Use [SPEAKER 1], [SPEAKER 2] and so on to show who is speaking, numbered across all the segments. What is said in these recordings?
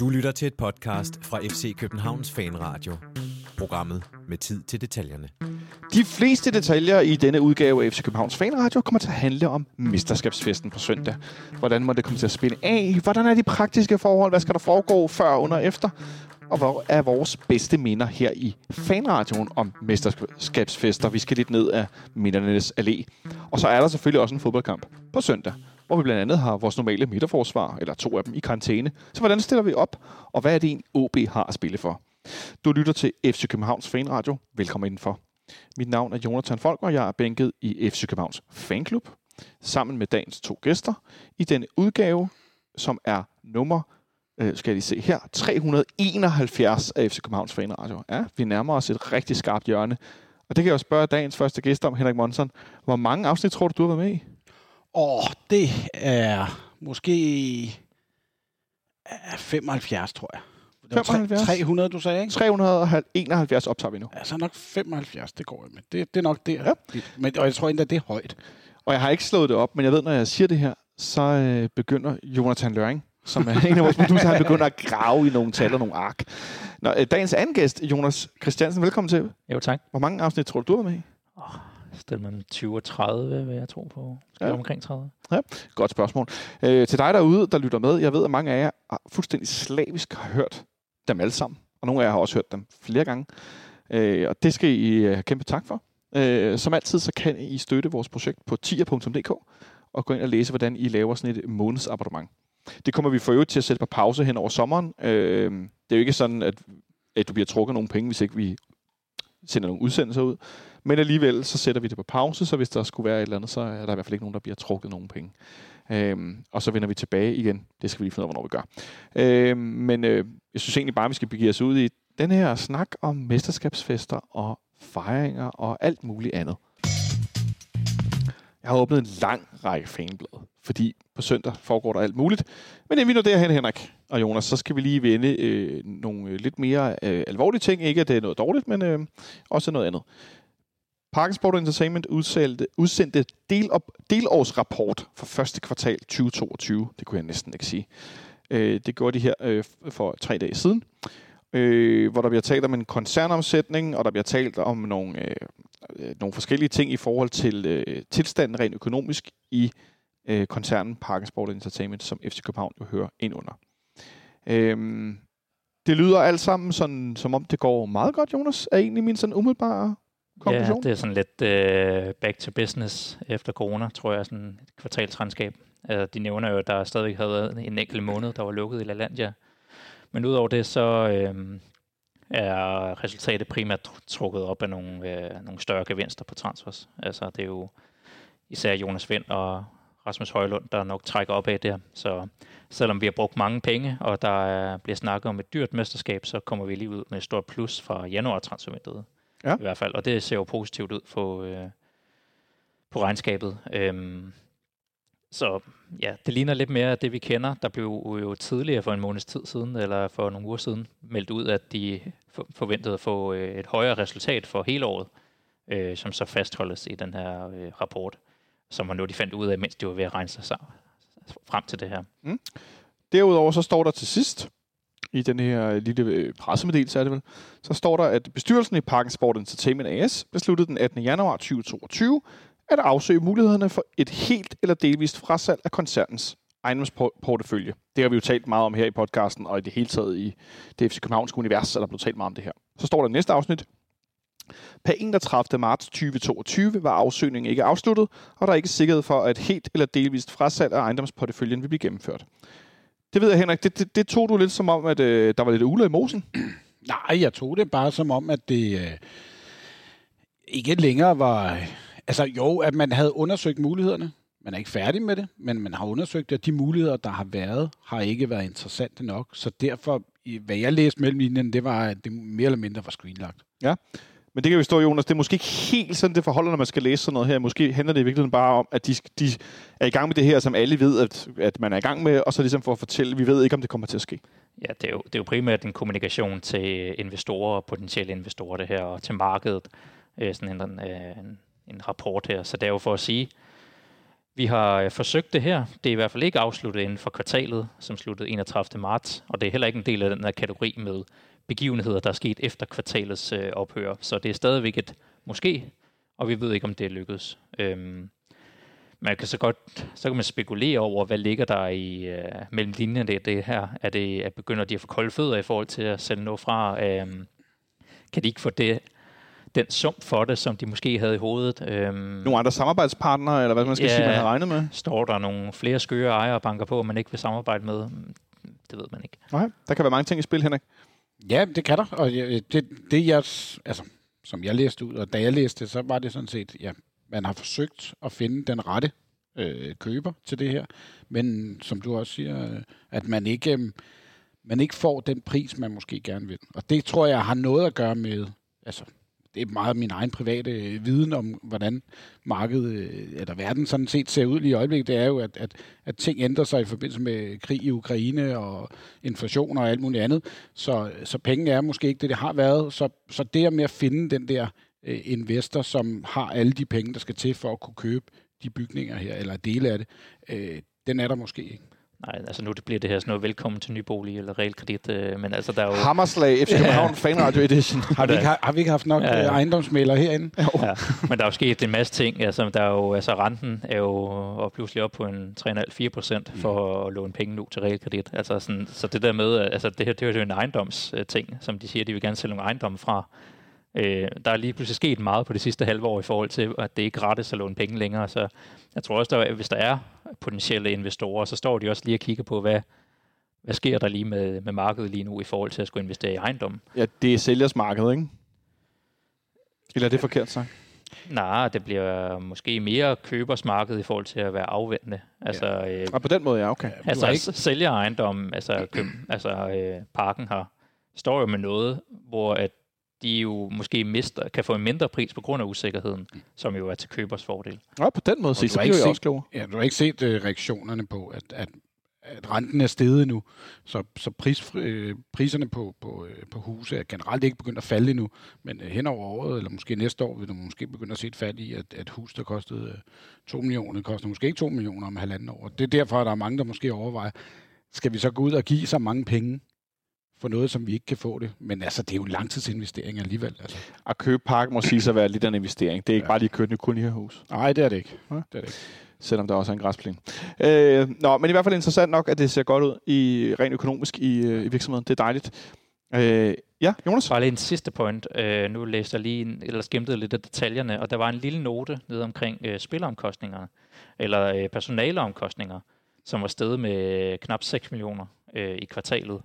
[SPEAKER 1] Du lytter til et podcast fra FC Københavns Fanradio. Programmet med tid til detaljerne.
[SPEAKER 2] De fleste detaljer i denne udgave af FC Københavns Fanradio kommer til at handle om mesterskabsfesten på søndag. Hvordan må det komme til at spille af? Hvordan er de praktiske forhold? Hvad skal der foregå før, under og efter? Og hvor er vores bedste minder her i Fanradioen om mesterskabsfester? Vi skal lidt ned af mindernes allé. Og så er der selvfølgelig også en fodboldkamp på søndag hvor vi blandt andet har vores normale midterforsvar, eller to af dem, i karantæne. Så hvordan stiller vi op, og hvad er det en OB har at spille for? Du lytter til FC Københavns Fanradio. Velkommen indenfor. Mit navn er Jonathan Folk, og jeg er bænket i FC Københavns Fanklub, sammen med dagens to gæster, i denne udgave, som er nummer øh, skal I se her, 371 af FC Københavns Fanradio. Ja, vi nærmer os et rigtig skarpt hjørne. Og det kan jeg jo spørge dagens første gæst om, Henrik Monson. Hvor mange afsnit tror du, du har været med i?
[SPEAKER 3] Åh, det er måske 75, tror jeg. Det var
[SPEAKER 2] 75?
[SPEAKER 3] 300, du sagde, ikke?
[SPEAKER 2] 371 optager vi nu.
[SPEAKER 3] Ja, så nok 75, det går jeg med. Det, det er nok der.
[SPEAKER 2] Ja.
[SPEAKER 3] Men, og jeg tror endda, det er højt.
[SPEAKER 2] Og jeg har ikke slået det op, men jeg ved, når jeg siger det her, så øh, begynder Jonathan Løring, som er en af vores producer, han begynder at grave i nogle tal og nogle ark. Nå, øh, dagens anden gæst, Jonas Christiansen, velkommen til.
[SPEAKER 4] Jo, tak.
[SPEAKER 2] Hvor mange afsnit tror du, du har med i?
[SPEAKER 4] Stil man 20 og 30, vil jeg tro på. Skal
[SPEAKER 2] Ja.
[SPEAKER 4] ja. omkring 30.
[SPEAKER 2] Godt spørgsmål. Øh, til dig derude, der lytter med, jeg ved, at mange af jer fuldstændig slavisk har hørt dem alle sammen. Og nogle af jer har også hørt dem flere gange. Øh, og det skal I øh, have kæmpe tak for. Øh, som altid, så kan I støtte vores projekt på tier.dk og gå ind og læse, hvordan I laver sådan et månedsabonnement. Det kommer vi for øvrigt til at sætte på pause hen over sommeren. Øh, det er jo ikke sådan, at, at du bliver trukket nogle penge, hvis ikke vi sender nogle udsendelser ud. Men alligevel, så sætter vi det på pause, så hvis der skulle være et eller andet, så er der i hvert fald ikke nogen, der bliver trukket nogen penge. Øhm, og så vender vi tilbage igen. Det skal vi lige finde ud af, hvornår vi gør. Øhm, men øh, jeg synes egentlig bare, at vi skal begive os ud i den her snak om mesterskabsfester og fejringer og alt muligt andet. Jeg har åbnet en lang række fanblad, fordi på søndag foregår der alt muligt. Men inden vi når derhen, Henrik og Jonas, så skal vi lige vende øh, nogle øh, lidt mere øh, alvorlige ting. Ikke at det er noget dårligt, men øh, også noget andet. Parken Sport Entertainment udsendte, udsendte delop, delårsrapport for første kvartal 2022. Det kunne jeg næsten ikke sige. Øh, det gjorde de her øh, for tre dage siden, øh, hvor der bliver talt om en koncernomsætning, og der bliver talt om nogle, øh, øh nogle forskellige ting i forhold til øh, tilstanden rent økonomisk i øh, koncernen Parken Sport Entertainment, som FC København jo hører ind under. Øh, det lyder alt sammen sådan, som om det går meget godt, Jonas, er egentlig min sådan umiddelbare konklusion.
[SPEAKER 4] Ja, det er sådan lidt øh, back to business efter corona, tror jeg, sådan et kvartalsregnskab. Altså, de nævner jo, at der stadig havde været en enkelt måned, der var lukket i LaLandia. Men udover det, så øh, er resultatet primært trukket op af nogle, øh, nogle større gevinster på transfers. Altså, det er jo især Jonas Vind og Rasmus Højlund, der nok trækker op af der. Så selvom vi har brugt mange penge, og der bliver snakket om et dyrt mesterskab, så kommer vi lige ud med et stort plus fra januar transfervinduet.
[SPEAKER 2] Ja.
[SPEAKER 4] I hvert fald, og det ser jo positivt ud på, øh, på regnskabet. Øhm, så ja, det ligner lidt mere af det, vi kender. Der blev jo tidligere for en måneds tid siden, eller for nogle uger siden, meldt ud, at de for- forventede at få øh, et højere resultat for hele året, øh, som så fastholdes i den her øh, rapport, som var noget, de fandt ud af, mens de var ved at regne sig frem til det her.
[SPEAKER 2] Derudover så står der til sidst, i den her øh, lille øh, pressemeddelelse er det vel, så står der, at bestyrelsen i Parken Sport Entertainment AS besluttede den 18. januar 2022 at afsøge mulighederne for et helt eller delvist frasalg af koncernens ejendomsportefølje. Det har vi jo talt meget om her i podcasten, og i det hele taget i det FC Københavnske univers, er der blevet talt meget om det her. Så står der i næste afsnit, Per 31. marts 2022 var afsøgningen ikke afsluttet, og der er ikke sikkerhed for, at et helt eller delvist frasalg af ejendomsporteføljen vil blive gennemført. Det ved jeg, Henrik, det, det, det tog du lidt som om, at øh, der var lidt uler i mosen.
[SPEAKER 3] Nej, jeg tog det bare som om, at det øh, ikke længere var... øh, Altså jo, at man havde undersøgt mulighederne. Man er ikke færdig med det, men man har undersøgt, at de muligheder, der har været, har ikke været interessante nok. Så derfor, hvad jeg læste mellem linjen, det var, at det mere eller mindre var screenlagt.
[SPEAKER 2] Men det kan vi stå, Jonas, det er måske ikke helt sådan, det forholder, når man skal læse sådan noget her. Måske handler det i virkeligheden bare om, at de, de er i gang med det her, som alle ved, at, at man er i gang med, og så ligesom for at fortælle, vi ved ikke, om det kommer til at ske.
[SPEAKER 4] Ja, det er, jo, det er jo primært en kommunikation til investorer og potentielle investorer, det her, og til markedet. Øh, sådan en, øh, en, en rapport her. Så det er jo for at sige, Vi har øh, forsøgt det her. Det er i hvert fald ikke afsluttet inden for kvartalet, som sluttede 31. marts, og det er heller ikke en del af den her kategori med begivenheder, der er sket efter kvartalets øh, ophør. Så det er stadigvæk et måske, og vi ved ikke, om det er lykkedes. Øhm, man kan så godt, så kan man spekulere over, hvad ligger der i øh, mellem linjerne det, det her. Er det, at begynder de at få kolde fødder i forhold til at sende noget fra? Øhm, kan de ikke få det, den sum for det, som de måske havde i hovedet? Øhm,
[SPEAKER 2] Nogle andre samarbejdspartnere, eller hvad man skal
[SPEAKER 4] Ja.
[SPEAKER 2] sige, man har regnet med?
[SPEAKER 4] Står der nogle flere skøre ejere banker på, man ikke vil samarbejde med? Det ved man ikke.
[SPEAKER 2] Nej, der kan være mange ting i spil, Henrik.
[SPEAKER 3] Ja, det kan der. Og det, det jeg, altså, som jeg læste ud, og da jeg læste det, så var det sådan set, ja, man har forsøgt at finde den rette øh, køber til det her, men som du også siger, øh, at man ikke, øh, man ikke får den pris, man måske gerne vil. Og det tror jeg har noget at gøre med, altså, det er meget min egen private øh, viden om, hvordan markedet, øh, eller verden sådan set ser ud lige i øjeblikket. Det er jo, at, at, at ting ændrer sig i forbindelse med krig i Ukraine og inflation og alt muligt andet. Så, så penge er måske ikke det, det har været. Så, så det med at finde den der øh, investor, som har alle de penge, der skal til for at kunne købe de bygninger her, eller dele af det, øh, den er der måske ikke.
[SPEAKER 4] Nej, altså nu bliver det her sådan noget velkommen til nybolig eller realkredit, øh, men altså der er jo...
[SPEAKER 2] Hammerslag, FC København, Fanradio Edition.
[SPEAKER 3] Har vi, ikke, har, vi ikke haft nok
[SPEAKER 4] Ja,
[SPEAKER 3] ja,
[SPEAKER 4] ja.
[SPEAKER 3] ja. ejendomsmælere herinde?
[SPEAKER 4] Ja, men der er jo sket en masse ting. Altså, der er jo, altså renten er jo og pludselig op på en 3,5-4 procent for at låne penge nu til realkredit. Altså sådan, så det der med, at- altså det her det er jo en ejendomsting, som de siger, de vil gerne sælge nogle ejendomme fra. Øh, der er lige pludselig sket meget på det sidste halve år i forhold til, at det ikke er gratis at låne penge længere. Så jeg tror også, at hvis der er potentielle investorer, så står de også lige og kigger på, hvad, hvad sker der lige med, med markedet lige nu i forhold til at skulle investere i ejendom.
[SPEAKER 2] Ja, det er sælgers marked, ikke? Eller er det forkert sagt?
[SPEAKER 4] Nej, det bliver måske mere købersmarked i forhold til at være afventende. Altså, ja. øh,
[SPEAKER 2] Og på den måde, ja, okay.
[SPEAKER 4] altså
[SPEAKER 3] har
[SPEAKER 4] ikke... sælger ejendommen, altså, køb, altså øh, parken har, står jo med noget, hvor at de jo måske mister, kan få en mindre pris på grund af usikkerheden, som jo er til købers fordel.
[SPEAKER 2] Ja, på den måde,
[SPEAKER 3] du
[SPEAKER 2] så
[SPEAKER 3] har
[SPEAKER 2] bliver
[SPEAKER 3] ikke
[SPEAKER 2] jeg også klogere.
[SPEAKER 3] Ja, du har ikke set øh, reaktionerne på, at, at, at renten er steget nu, så, så pris, øh, priserne på, på, øh, på huse er generelt ikke begyndt at falde endnu, men øh, hen over året, eller måske næste år, vil du måske begynde at se et fald i, at, at hus, der kostede øh, 2 millioner, koster måske ikke 2 millioner om halvanden år. Det er derfor, at der er mange, der måske overvejer, skal vi så gå ud og give så mange penge for noget, som vi ikke kan få det? Men altså, det er jo en langtidsinvestering alligevel. Altså.
[SPEAKER 2] At købe park må sige sig at være lidt af en investering. Det er ikke
[SPEAKER 3] Ja.
[SPEAKER 2] bare lige at købe et nyt kolonihus,
[SPEAKER 3] Nej, det er det ikke.
[SPEAKER 2] Ja.
[SPEAKER 3] Det er det ikke.
[SPEAKER 2] selvom der også er en græsplæne. Øh, nå, men i hvert fald interessant nok, at det ser godt ud i rent økonomisk i, øh, i virksomheden. Det er dejligt. Øh, ja, Jonas?
[SPEAKER 4] Bare lige en sidste point. Øh, nu læste jeg lige, en, eller skimtede lidt af detaljerne, og der var en lille note nede omkring øh, spilleromkostninger, eller øh, personaleomkostninger, som var steget med knap 6 millioner øh, i kvartalet.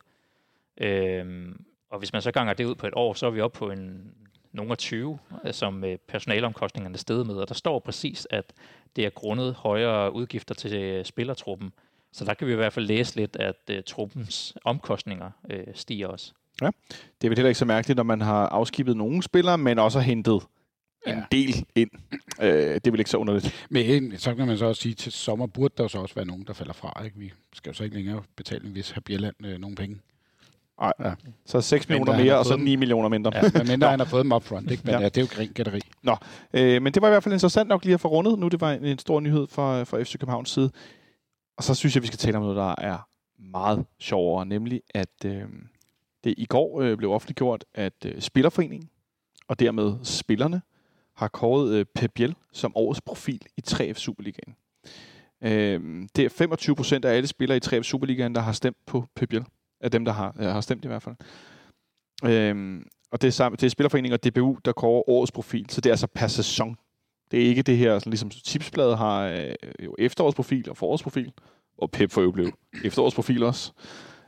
[SPEAKER 4] Øh, og hvis man så ganger det ud på et år, så er vi oppe på en nogle af 20, øh, som øh, personaleomkostningerne er steget med. Og der står præcis, at det er grundet højere udgifter til øh, spillertruppen. Så der kan vi i hvert fald læse lidt, at øh, truppens omkostninger øh, stiger også.
[SPEAKER 2] Det er vel heller ikke så mærkeligt, når man har afskibet nogle spillere, men også har hentet en
[SPEAKER 3] Ja.
[SPEAKER 2] del ind. Øh, det er vel ikke så underligt.
[SPEAKER 3] Men så kan man så også sige, at til sommer burde der jo så også være nogen, der falder fra. Ikke? Vi skal jo så ikke længere betale en vis herr Bjelland øh, nogle penge.
[SPEAKER 2] Ej,
[SPEAKER 3] Ja.
[SPEAKER 2] Så 6
[SPEAKER 3] Men
[SPEAKER 2] millioner mere, og så
[SPEAKER 3] fået dem.
[SPEAKER 2] 9 millioner mindre.
[SPEAKER 3] Ja, men mindre han har fået dem upfront, ikke? Men
[SPEAKER 2] Ja.
[SPEAKER 3] ja. Det er jo grin gætteri.
[SPEAKER 2] Øh, men det var i hvert fald interessant nok lige at få rundet. Nu det var en, en stor nyhed fra, fra FC Københavns side. Og så synes jeg, vi skal tale om noget, der er meget sjovere, nemlig at øh, det i går øh, blev offentliggjort, at øh, Spillerforeningen, og dermed spillerne, har kåret øh, Pep Biel som årets profil i 3F Superligaen. Øh, det er 25 procent af alle spillere i 3F Superligaen, der har stemt på Pep Biel. Af dem, der har, øh, har stemt i hvert fald. Øhm, og det er, sammen, det er Spillerforeningen og DBU, der kårer årets profil, så det er altså per sæson. Det er ikke det her, sådan ligesom Tipsbladet har øh, jo efterårsprofil og forårsprofil, og Pep for øvrigt blev efterårsprofil også.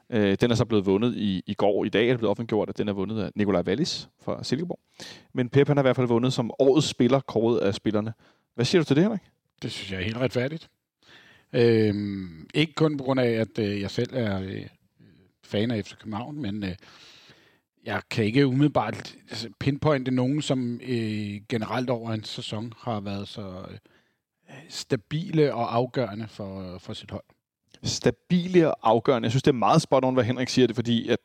[SPEAKER 2] Øh, den er så blevet vundet i, i går. I dag er det blevet offentliggjort, at den er vundet af Nikolaj Wallis fra Silkeborg. Men Pep han har i hvert fald vundet som årets spiller, kåret af spillerne. Hvad siger du til det, Henrik?
[SPEAKER 3] Det synes jeg er helt retfærdigt. Øhm, ikke kun på grund af, at øh, jeg selv er øh, fan af FC København, men øh, jeg kan ikke umiddelbart altså, pinpointe nogen, som øh, generelt over en sæson har været så øh, stabile og afgørende for, for sit hold.
[SPEAKER 2] Stabile og afgørende. Jeg synes, det er meget spot on, hvad Henrik siger det, fordi at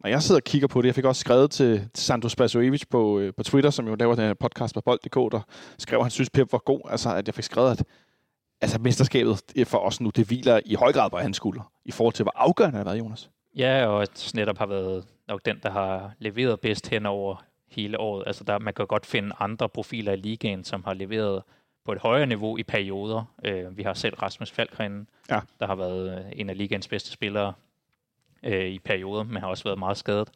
[SPEAKER 2] når jeg sidder og kigger på det, jeg fik også skrevet til Sandro Spasojevic på, øh, på Twitter, som jo laver den her podcast på bold.dk, der skrev, at han synes, Pep var god. Altså, at jeg fik skrevet, at altså mesterskabet for os nu, det hviler i høj grad på hans skulder, i forhold til, hvor afgørende det har været, Jonas.
[SPEAKER 4] Ja, og at netop har været nok den, der har leveret bedst hen over hele året. Altså der, man kan godt finde andre profiler i ligaen, som har leveret på et højere niveau i perioder. Øh, vi har selv Rasmus Falkren,
[SPEAKER 2] ja.
[SPEAKER 4] der har været øh, en af ligaens bedste spillere øh, i perioder, men har også været meget skadet.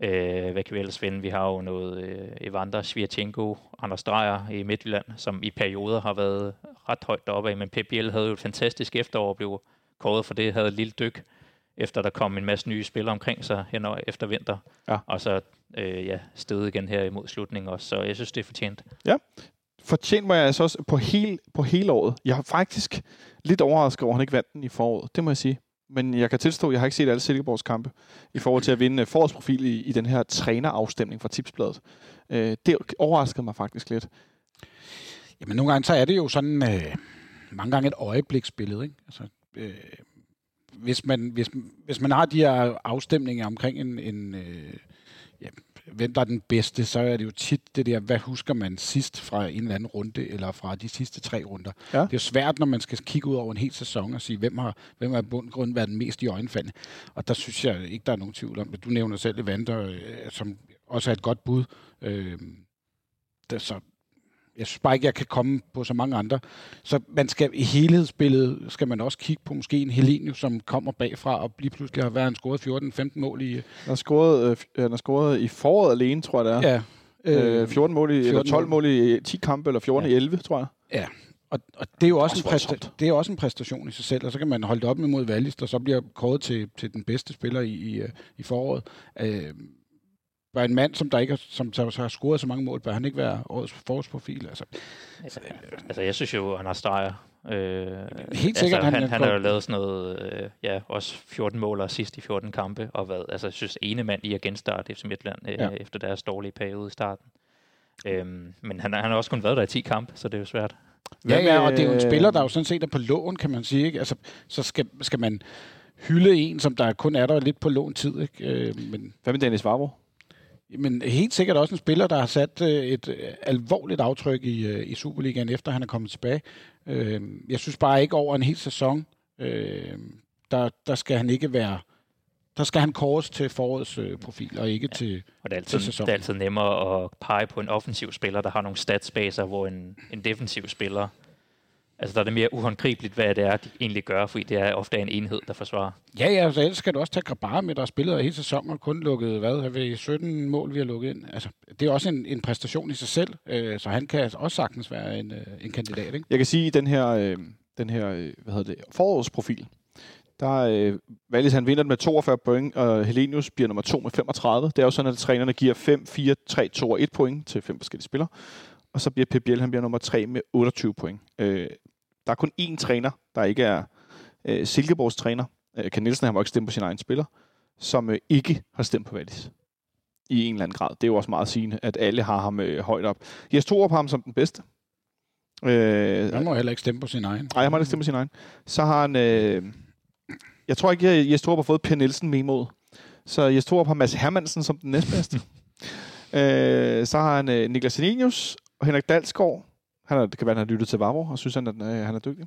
[SPEAKER 4] Øh, hvad kan vi ellers finde? Vi har jo noget øh, Evander, Svirchenko, Anders Dreyer i Midtjylland, som i perioder har været ret højt deroppe af, men Pep Biel havde jo et fantastisk efterår og blev kåret for det, havde et lille dyk, efter der kom en masse nye spillere omkring sig hen efter vinter,
[SPEAKER 2] ja.
[SPEAKER 4] og så øh, ja, støde igen her imod slutningen også, så jeg synes, det er fortjent.
[SPEAKER 2] Ja, fortjent mig altså også på, hele, på hele året. Jeg har faktisk lidt overrasket over, at han ikke vandt den i foråret, det må jeg sige. Men jeg kan tilstå, at jeg har ikke set alle Silkeborgs kampe i forhold til at vinde forårsprofil i, i den her trænerafstemning fra Tipsbladet. Øh, det overraskede mig faktisk lidt.
[SPEAKER 3] Jamen nogle gange så er det jo sådan, øh, mange gange et øjebliksbillede. Ikke? Altså, øh, hvis, man, hvis, hvis man har de her afstemninger omkring en, en øh, ja, hvem der er den bedste, så er det jo tit det der, hvad husker man sidst fra en eller anden runde, eller fra de sidste tre runder. Ja. Det er jo svært, når man skal kigge ud over en hel sæson og sige, hvem har, hvem har bundgrunden været den mest i øjenfaldene. Og der synes jeg ikke, der er nogen tvivl om det. Du nævner selv Evander, øh, som også er et godt bud. Øh, der, så jeg synes bare ikke, jeg kan komme på så mange andre. Så man skal i helhedsbilledet skal man også kigge på måske en Helenius, som kommer bagfra og lige pludselig har været en scoret 14-15 mål i...
[SPEAKER 2] Han har scoret, øh, han har scoret i foråret alene, tror jeg det er. Ja. Øh, 14 mål i, 14 eller 12 mål i 10 kampe, eller 14 ja. i 11, tror jeg.
[SPEAKER 3] Ja, og, og det, er jo også, også en præsta- det er også en præstation i sig selv, og så kan man holde det op imod Valist, og så bliver kåret til, til den bedste spiller i, i, øh, i foråret. Øh, bør en mand, som der ikke har, som der har scoret så mange mål, bør han ikke være årets forårsprofil? Altså,
[SPEAKER 4] altså, altså jeg synes jo, han har streger. Øh,
[SPEAKER 3] Helt sikkert.
[SPEAKER 4] Altså, han, han, han har jo lavet sådan noget, øh, ja, også 14 mål og sidst i 14 kampe, og været, altså, jeg synes, ene mand i at genstarte FC Midtland øh, ja. efter deres dårlige periode i starten. Øhm, men han, han har også kun været der i 10 kampe, så det er jo svært.
[SPEAKER 3] Ja, ja, og det er jo en spiller, der jo sådan set er på lån, kan man sige. Ikke? Altså, så skal, skal man hylde en, som der kun er der lidt på lån tid. Ikke? Øh, men...
[SPEAKER 2] Hvad med Dennis Vavro?
[SPEAKER 3] Men helt sikkert også en spiller, der har sat øh, et øh, alvorligt aftryk i, øh, i Superligaen, efter han er kommet tilbage. Jeg synes bare ikke over en hel sæson, der, der skal han ikke være der skal han kores til forårets profil, og ikke ja. til,
[SPEAKER 4] og det er, altid,
[SPEAKER 3] til
[SPEAKER 4] det er altid nemmere at pege på en offensiv spiller, der har nogle statsbaser, hvor en, en defensiv spiller Altså, der er det mere uhåndgribeligt, hvad det er, de egentlig gør, fordi det er ofte en enhed, der forsvarer.
[SPEAKER 3] Ja, ja, så ellers skal du også tage Grabar med, der har spillet hele sæsonen og kun lukket, hvad, har vi 17 mål, vi har lukket ind. Altså, det er også en, en præstation i sig selv, øh, så han kan også sagtens være en, øh, en kandidat, ikke?
[SPEAKER 2] Jeg kan sige, at den her, øh, den her øh, hvad hedder det, forårsprofil, der øh, Valis, han vinder med 42 point, og Helenius bliver nummer 2 med 35. Det er jo sådan, at trænerne giver 5, 4, 3, 2 og 1 point til fem forskellige spillere. Og så bliver Pep Biel, han bliver nummer 3 med 28 point. Øh, der er kun én træner, der ikke er øh, Silkeborgs træner. Øh, Ken Nielsen har ikke stemme på sin egen spiller, som øh, ikke har stemt på Valis i en eller anden grad. Det er jo også meget sigende, at alle har ham øh, højt op. Jes Torup har ham som den bedste.
[SPEAKER 3] Øh, han må heller ikke stemme på sin egen.
[SPEAKER 2] Nej, han må ikke stemme på sin egen. Så har han... Øh, jeg tror ikke, at Jes Torup har fået Per Nielsen med imod. Så Jes Torup har Mads Hermansen som den næstbedste. øh, så har han øh, Niklas Seninius og Henrik Dalsgaard han er, det kan være, at han har lyttet til Vavro, og synes, han er, øh, han er dygtig.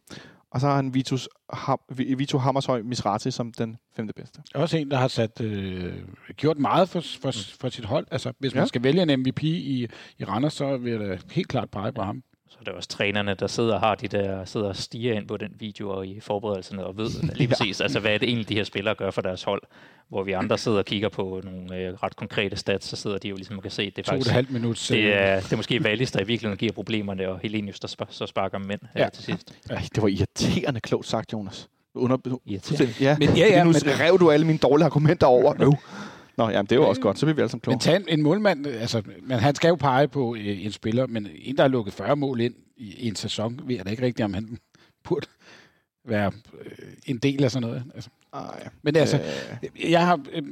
[SPEAKER 2] Og så har han Vitus, ha, Vito Hammershøj Misrati som den femte bedste.
[SPEAKER 3] Også en, der har sat, øh, gjort meget for, for, mm. for sit hold. Altså, hvis man ja. skal vælge en MVP i, i Randers, så vil jeg helt klart pege på ham.
[SPEAKER 4] Så det er også trænerne, der sidder og har de der, sidder og stiger ind på den video og i forberedelserne og ved lige præcis, altså, hvad er det egentlig, de her spillere gør for deres hold. Hvor vi andre sidder og kigger på nogle øh, ret konkrete stats, så sidder de jo ligesom og kan se, det er faktisk...
[SPEAKER 3] halvt minut.
[SPEAKER 4] Det er, det er måske Valis, der i virkeligheden giver problemerne, og Helenius, der sp- så sparker mænd her ja. til sidst.
[SPEAKER 2] Ja, det var irriterende klogt sagt, Jonas. Under,
[SPEAKER 4] ja.
[SPEAKER 2] Men, ja, ja, nu men, rev du alle mine dårlige argumenter over nu. Nå, jamen, det er jo også godt, så bliver vi alle sammen kloge.
[SPEAKER 3] Men tag en, målmand, altså, men han skal jo pege på øh, en spiller, men en, der har lukket 40 mål ind i, i en sæson, ved jeg da ikke rigtigt, om han burde være øh, en del af sådan noget. Altså.
[SPEAKER 2] Ej,
[SPEAKER 3] men altså, øh. jeg har, øh,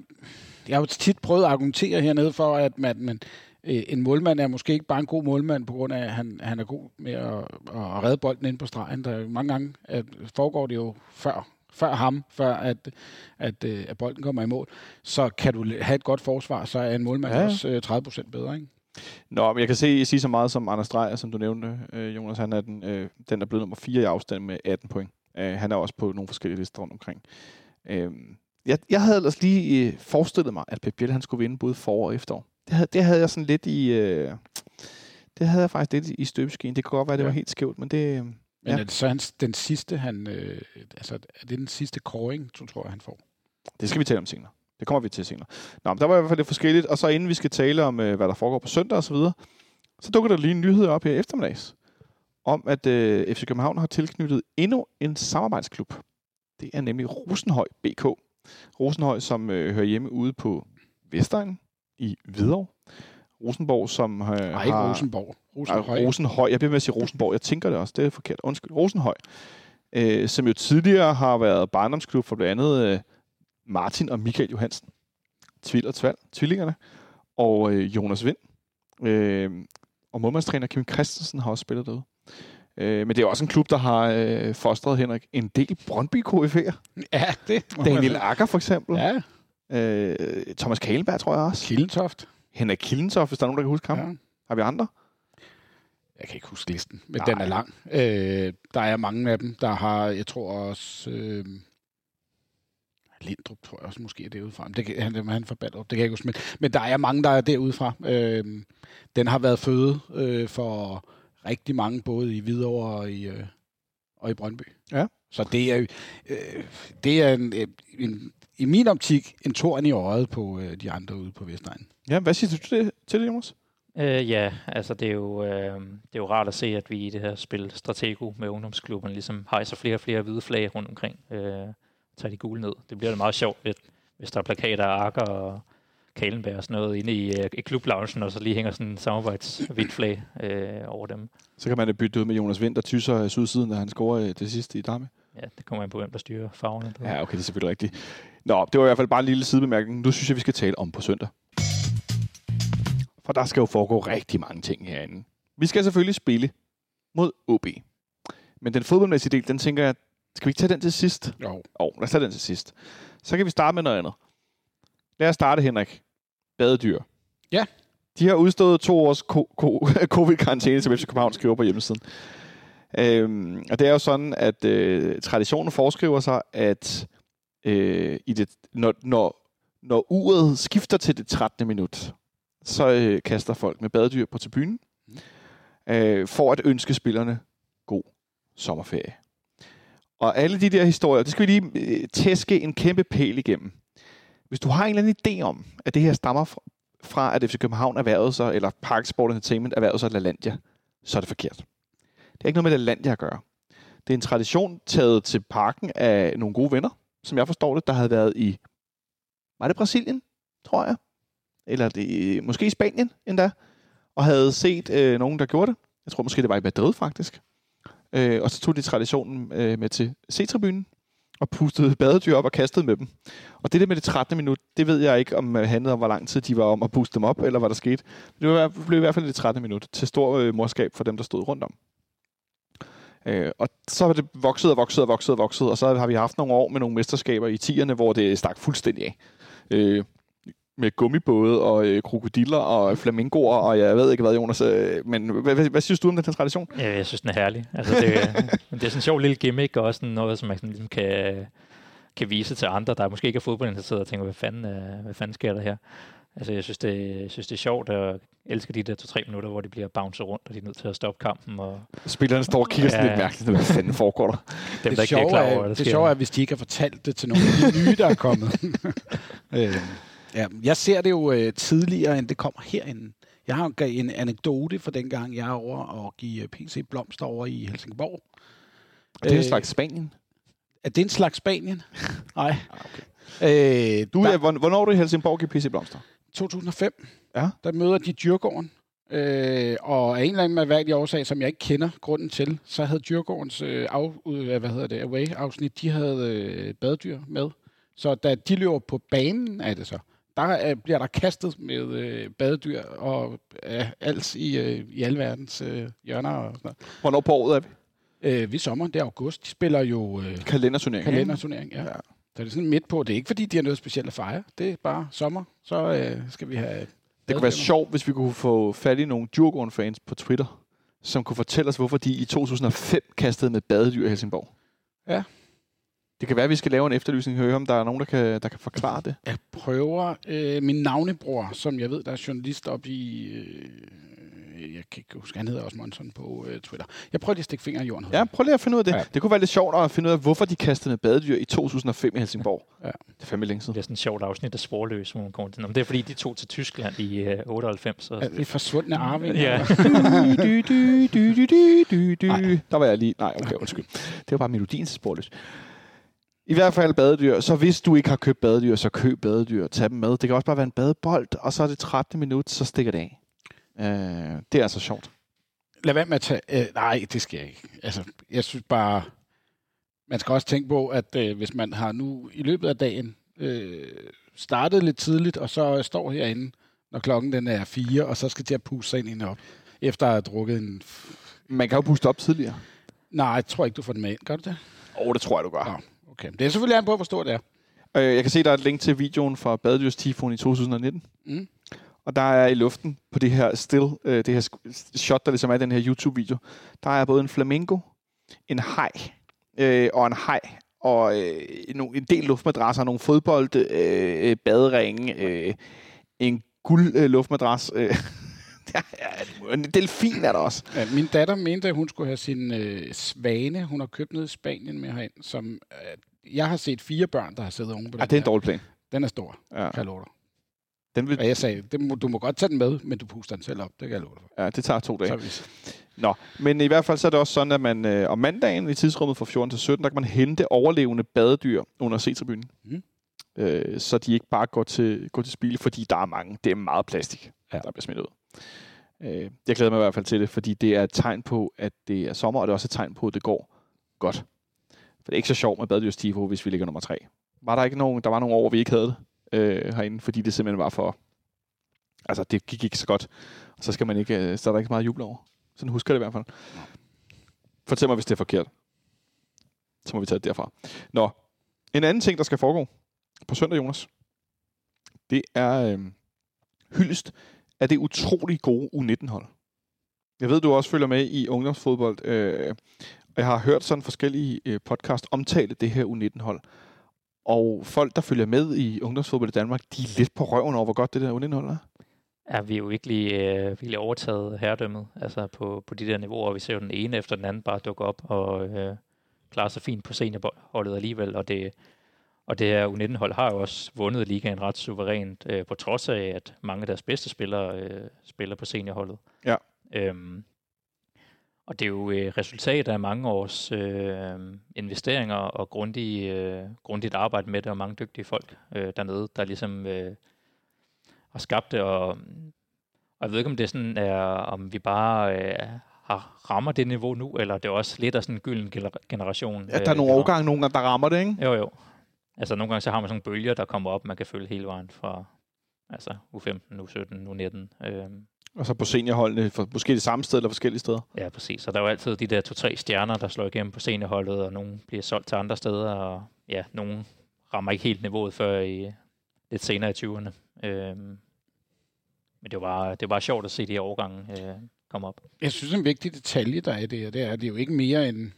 [SPEAKER 3] jeg har jo tit prøvet at argumentere hernede for, at man, man, øh, en målmand er måske ikke bare en god målmand, på grund af, at han, han er god med at, at redde bolden ind på stregen. Der er mange gange at foregår det jo før før ham, før at, at, øh, at bolden kommer i mål, så kan du have et godt forsvar, så er en målmand ja. også 30 øh, procent bedre. Ikke?
[SPEAKER 2] Nå, men jeg kan se, sige så meget som Anders Dreyer, som du nævnte, øh, Jonas. Han er den, øh, den er blevet nummer 4 i afstand med 18 point. Øh, han er også på nogle forskellige lister rundt omkring. Øh, jeg, jeg havde ellers lige øh, forestillet mig, at Pep Biel, han skulle vinde både for og efterår. Det havde, det havde jeg sådan lidt i... Øh, det havde jeg faktisk lidt i støbeskeen. Det kan godt være, at det
[SPEAKER 3] Ja.
[SPEAKER 2] var helt skævt, men det...
[SPEAKER 3] Men
[SPEAKER 2] Ja.
[SPEAKER 3] er det så hans, den sidste, han, øh, altså, er det den sidste kåring, du tror jeg, han får?
[SPEAKER 2] Det skal vi tale om senere. Det kommer vi til senere. Nå, men der var i hvert fald lidt forskelligt. Og så inden vi skal tale om, øh, hvad der foregår på søndag osv., så, så dukker der lige en nyhed op her eftermiddags, om at øh, FC København har tilknyttet endnu en samarbejdsklub. Det er nemlig Rosenhøj BK. Rosenhøj, som øh, hører hjemme ude på Vestegn i Hvidovre. Rosenborg, som øh,
[SPEAKER 3] Nej, ikke
[SPEAKER 2] har...
[SPEAKER 3] Rosenborg.
[SPEAKER 2] Nej,
[SPEAKER 3] Rosenhøj.
[SPEAKER 2] Rosenhøj. Jeg bliver med at sige Rosenborg. Jeg tænker det også. Det er forkert. Undskyld. Rosenhøj. Øh, som jo tidligere har været barndomsklub for blandt andet øh, Martin og Michael Johansen. Tvil og Tval, tvillingerne. Og øh, Jonas Vind. Øh, og målmandstræner Kim Christensen har også spillet derude. Øh, men det er også en klub, der har øh, fostret Henrik en del brøndby KF'er.
[SPEAKER 3] Ja, det
[SPEAKER 2] Daniel. Akker for eksempel.
[SPEAKER 3] Ja,
[SPEAKER 2] Øh, Thomas Kalenberg tror jeg også.
[SPEAKER 3] Kildentoft.
[SPEAKER 2] Henrik Kildentoft, hvis der er nogen, der kan huske ham.
[SPEAKER 3] Ja.
[SPEAKER 2] Har vi andre?
[SPEAKER 3] Jeg kan ikke huske listen, men
[SPEAKER 2] Nej.
[SPEAKER 3] den er lang. Øh, der er mange af dem, der har, jeg tror også, øh, Lindrup tror jeg også måske er derude fra. Men Det kan, han, han fra Ballerup, det kan jeg ikke huske. Men, men der er mange, der er derude fra. Øh, den har været føde øh, for rigtig mange, både i Hvidovre og i, øh, og i Brøndby.
[SPEAKER 2] Ja.
[SPEAKER 3] Så det er, øh, det er en, en, i min optik en torn i øjet på øh, de andre ude på Vestegnen.
[SPEAKER 2] Ja, hvad siger du til det, til det Jonas?
[SPEAKER 4] Øh, ja, altså det er, jo, øh, det er jo rart at se, at vi i det her spil Stratego med ungdomsklubben ligesom hejser flere og flere hvide flag rundt omkring. Øh, tager de gule ned. Det bliver da meget sjovt, lidt, hvis der er plakater af Akker og Kalenberg og sådan noget inde i, øh, i klubloungen, og så lige hænger sådan en samarbejdshvidt flag øh, over dem.
[SPEAKER 2] Så kan man det bytte ud med Jonas Vind, der tyser sydsiden, da han scorer øh, det sidste i Darme.
[SPEAKER 4] Ja, det kommer an på, hvem der styrer farverne.
[SPEAKER 2] Ja, okay, det er selvfølgelig rigtigt. Nå, det var i hvert fald bare en lille sidebemærkning. Nu synes jeg, vi skal tale om på søndag. For der skal jo foregå rigtig mange ting herinde. Vi skal selvfølgelig spille mod OB. Men den fodboldmæssige del, den tænker jeg, skal vi ikke tage den til sidst?
[SPEAKER 3] Jo.
[SPEAKER 2] Jo, lad os tage den til sidst. Så kan vi starte med noget andet. Lad os starte, Henrik. Badedyr.
[SPEAKER 3] Ja.
[SPEAKER 2] De har udstået to års ko- ko- covid-karantæne, som FC København skriver på hjemmesiden. Øhm, og det er jo sådan, at øh, traditionen foreskriver sig, at øh, i det, når, når, når uret skifter til det 13. minut, så øh, kaster folk med badedyr på tribunen, øh, for at ønske spillerne god sommerferie. Og alle de der historier, det skal vi lige øh, tæske en kæmpe pæl igennem. Hvis du har en eller anden idé om, at det her stammer fra, fra at FC København erhvervet sig, eller Park Sport Entertainment erhvervet sig LaLandia, så er det forkert har ikke noget med det LaLandia at gøre. Det er en tradition taget til parken af nogle gode venner, som jeg forstår det, der havde været i, var det Brasilien, tror jeg? Eller det, måske i Spanien endda, og havde set øh, nogen, der gjorde det. Jeg tror måske, det var i Madrid faktisk. Øh, og så tog de traditionen øh, med til C-tribunen, og pustede badedyr op og kastede med dem. Og det der med det 13. minut, det ved jeg ikke, om det handlede om, hvor lang tid de var om at puste dem op, eller hvad der skete. Det blev i hvert fald det 13. minut, til stor øh, morskab for dem, der stod rundt om. Øh, og så var det vokset og vokset og vokset og vokset, og så har vi haft nogle år med nogle mesterskaber i 10'erne, hvor det stak fuldstændig af. Øh, med gummibåde og øh, krokodiller og flamingoer, og jeg ved ikke hvad, Jonas. Øh, men hvad, hvad, hvad synes du om den her tradition?
[SPEAKER 4] Ja, jeg synes, den er herlig. Altså, det, det er sådan en sjov lille gimmick, og også sådan noget, som man sådan ligesom kan, kan vise til andre, der måske ikke er fodboldinteresserede, og tænker, hvad fanden, øh, hvad fanden sker der her? Altså, jeg synes, det, jeg synes, det er sjovt, og jeg elsker de der to-tre minutter, hvor de bliver bounced rundt, og de er nødt til at stoppe kampen, og
[SPEAKER 2] Spillerne står og kigger sådan
[SPEAKER 4] Ja.
[SPEAKER 2] lidt mærkeligt, hvad fanden foregår der?
[SPEAKER 4] dem, der
[SPEAKER 3] det
[SPEAKER 4] ikke er klar over,
[SPEAKER 3] er, det
[SPEAKER 4] sker.
[SPEAKER 3] sjove er, hvis de ikke har fortalt det til nogle af de nye, der er kommet. øh, ja, jeg ser det jo øh, tidligere, end det kommer herinde. Jeg har en anekdote fra dengang, jeg er over og give øh, PC Blomster over i Helsingborg.
[SPEAKER 2] Og det er en
[SPEAKER 3] Øh,
[SPEAKER 2] slags Spanien.
[SPEAKER 3] Er det en slags Spanien? Nej.
[SPEAKER 2] okay.
[SPEAKER 3] Øh,
[SPEAKER 2] Du,
[SPEAKER 3] der-
[SPEAKER 2] er, hvorn- hvornår er du i Helsingborg i PC Blomster?
[SPEAKER 3] 2005,
[SPEAKER 2] Ja.
[SPEAKER 3] der møder de Djurgården. Øh, og af en eller anden mærkværdig årsag, som jeg ikke kender grunden til, så havde Djurgårdens øh, af, øh, hvad hedder det, away-afsnit, de havde øh, baddyr med. Så da de løber på banen, er det så, der øh, bliver der kastet med øh, badedyr og øh, alt i, øh, i alverdens øh, hjørner. Og sådan noget.
[SPEAKER 2] Hvornår på året er vi?
[SPEAKER 3] Øh, vi sommer, det er august, de spiller jo øh,
[SPEAKER 2] Kalenderturnering.
[SPEAKER 3] kalenderturnering. Ja.
[SPEAKER 2] Ja.
[SPEAKER 3] Så det er sådan midt på. Det er ikke, fordi de har noget specielt at fejre. Det er bare sommer. Så øh, skal vi have
[SPEAKER 2] Det kunne være sjovt, hvis vi kunne få fat i nogle Djurgården-fans på Twitter, som kunne fortælle os, hvorfor de i 2005 kastede med badedyr i Helsingborg.
[SPEAKER 3] Ja.
[SPEAKER 2] Det kan være, at vi skal lave en efterlysning og høre, om der er nogen, der kan, der kan forklare det.
[SPEAKER 3] Jeg prøver øh, min navnebror, som jeg ved, der er journalist op i... Øh, jeg kan ikke huske, han hedder også Monson på øh, Twitter. Jeg prøver lige at stikke fingre i jorden.
[SPEAKER 2] Ja, prøv lige at finde ud af det.
[SPEAKER 3] Ja.
[SPEAKER 2] Ja. Det kunne være lidt sjovt at finde ud af, hvorfor de kastede med badedyr i 2005 i Helsingborg.
[SPEAKER 3] Ja.
[SPEAKER 2] Det er fandme længe
[SPEAKER 4] Det
[SPEAKER 2] siden.
[SPEAKER 4] er sådan et sjovt afsnit af Sporløs, hvor man kommer til. Nå, men det er fordi, de tog til Tyskland i øh, 98. Og,
[SPEAKER 3] Er det forsvundne arvinger?
[SPEAKER 4] Ja.
[SPEAKER 2] dy, dy, dy, dy, dy, dy.
[SPEAKER 3] Nej.
[SPEAKER 2] Der var jeg lige... Nej, okay, undskyld. Det var bare melodien til sporløs. I hvert fald badedyr. Så hvis du ikke har købt badedyr, så køb badedyr. Tag dem med. Det kan også bare være en badebold, og så er det 13 minut, så stikker det af. Øh, det er altså sjovt.
[SPEAKER 3] Lad være med at tage... Øh, nej, det skal jeg ikke. Altså, jeg synes bare... Man skal også tænke på, at øh, hvis man har nu i løbet af dagen øh, startet lidt tidligt, og så står herinde, når klokken den er fire, og så skal til at puste sig ind op, efter at have drukket en...
[SPEAKER 2] Man kan jo puste op tidligere.
[SPEAKER 3] Nej, jeg tror ikke, du får den med ind. Gør du det?
[SPEAKER 2] Åh, oh, det tror jeg, du gør.
[SPEAKER 3] Nå, okay. Det er selvfølgelig an på, hvor stort det er.
[SPEAKER 2] Øh, jeg kan se, der er et link til videoen fra Badedyrstifoen i 2019.
[SPEAKER 3] Mm.
[SPEAKER 2] Og der er i luften på det her still, øh, det her shot, der ligesom er den her YouTube-video, der er både en flamingo, en haj øh, og en haj, og øh, en del luftmadrasser, nogle fodbold, øh, baderinge, øh, en guld øh, luftmadras. Øh, ja, en delfin er der også.
[SPEAKER 3] Ja, min datter mente, at hun skulle have sin øh, svane, hun har købt ned i Spanien med herind, som øh, jeg har set fire børn, der har siddet oven på den
[SPEAKER 2] Ja, det er en dårlig plan.
[SPEAKER 3] Den er stor,
[SPEAKER 2] Ja.
[SPEAKER 3] kan jeg love dig.
[SPEAKER 2] Den vil,
[SPEAKER 3] Og jeg sagde, det må, du må godt tage den med, men du puster den selv op, det kan jeg love dig for.
[SPEAKER 2] ja, det tager to dage.
[SPEAKER 3] Så
[SPEAKER 2] Nå, men i hvert fald så er det også sådan, at man øh, om mandagen i tidsrummet fra 14 til 17, der kan man hente overlevende badedyr under C-tribunen.
[SPEAKER 3] Mhm.
[SPEAKER 2] Øh, så de ikke bare går til, går til spil, fordi der er mange. Det er meget plastik,
[SPEAKER 3] Ja.
[SPEAKER 2] der bliver smidt ud. Øh, jeg glæder mig i hvert fald til det, fordi det er et tegn på, at det er sommer, og det er også et tegn på, at det går godt. For det er ikke så sjovt med badedyrstifo, hvis vi ligger nummer tre. Var der ikke nogen, der var nogle år, hvor vi ikke havde det øh, herinde, fordi det simpelthen var for... Altså, det gik ikke så godt. Og så skal man ikke, øh, så er der ikke så meget jubel over. Sådan husker jeg det i hvert fald. Fortæl mig, hvis det er forkert. Så må vi tage det derfra. Nå, en anden ting, der skal foregå på søndag, Jonas, det er øh, hyldest af det utrolig gode U19-hold. Jeg ved, du også følger med i ungdomsfodbold, øh, og jeg har hørt sådan forskellige øh, podcast omtale det her U19-hold. Og folk, der følger med i ungdomsfodbold i Danmark, de er lidt på røven over, hvor godt det der U19-hold er.
[SPEAKER 4] er vi jo virkelig, øh, virkelig overtaget herredømmet altså på, på de der niveauer. Vi ser jo den ene efter den anden bare dukke op og øh, klare sig fint på seniorholdet alligevel. Og det, og det her U19-hold har jo også vundet ligaen ret suverænt, øh, på trods af, at mange af deres bedste spillere øh, spiller på seniorholdet.
[SPEAKER 2] Ja.
[SPEAKER 4] Øhm, og det er jo øh, resultat af mange års øh, investeringer og grundig, øh, grundigt arbejde med det, og mange dygtige folk øh, dernede, der ligesom øh, har skabt det. Og, og jeg ved ikke, om det sådan er, om vi bare øh, har, rammer det niveau nu, eller det er også lidt af sådan en gylden gener- generation.
[SPEAKER 2] Ja, der er nogle
[SPEAKER 4] vi har.
[SPEAKER 2] årgange, nogle gange, der rammer det, ikke?
[SPEAKER 4] Jo, jo. Altså nogle gange så har man sådan nogle bølger, der kommer op, man kan følge hele vejen fra altså U15, U17, U19. Øhm,
[SPEAKER 2] Og så på seniorholdene, for måske det samme sted eller forskellige steder.
[SPEAKER 4] ja, præcis. Og der er jo altid de der to-tre stjerner, der slår igennem på seniorholdet, og nogle bliver solgt til andre steder, og ja, nogle rammer ikke helt niveauet før i lidt senere i 20'erne. Øhm, men det var, bare, det var sjovt at se de her årgange øh, komme op.
[SPEAKER 3] jeg synes, en vigtig detalje, der er i det her, det er, at det er jo ikke mere end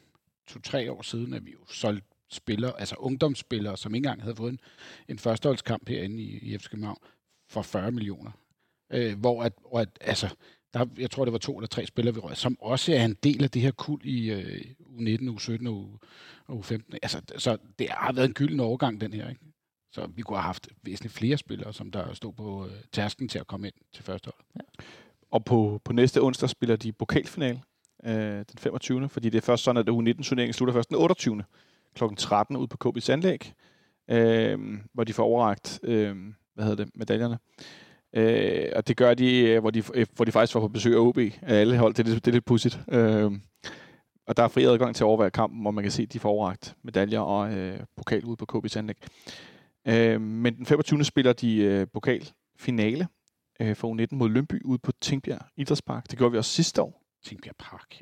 [SPEAKER 3] to-tre år siden, at vi jo solgte spillere, altså ungdomsspillere, som ikke engang havde fået en, en førsteholdskamp herinde i, i FC København, for 40 millioner. Øh, hvor at, hvor at, altså, der, jeg tror, det var to eller tre spillere, vi røg, som også er en del af det her kul i øh, U19, U17 og, U, og U15. Altså, så det har været en gylden overgang, den her. Ikke? Så vi kunne have haft væsentligt flere spillere, som der stod på øh, tærsken til at komme ind til første hold.
[SPEAKER 2] Og på, på næste onsdag spiller de pokalfinal øh, den 25. Fordi det er først sådan, at U19-turneringen slutter først den 28. kl. 13 ude på KB's anlæg, øh, hvor de får overragt øh, hvad hedder det, medaljerne. Øh, og det gør de, øh, hvor de, øh, hvor de faktisk får på besøg af OB af alle hold. Det er, lidt- det er lidt pudsigt. Øh, og der er fri adgang til at overvære kampen, hvor man kan se, at de får overragt medaljer og øh, pokal ude på KB's anlæg. Øh, men den 25. spiller de øh, pokalfinale øh, for U19 mod Lønby ude på Tingbjerg Idrætspark. Det gjorde vi også sidste år.
[SPEAKER 3] Tingbjerg Park,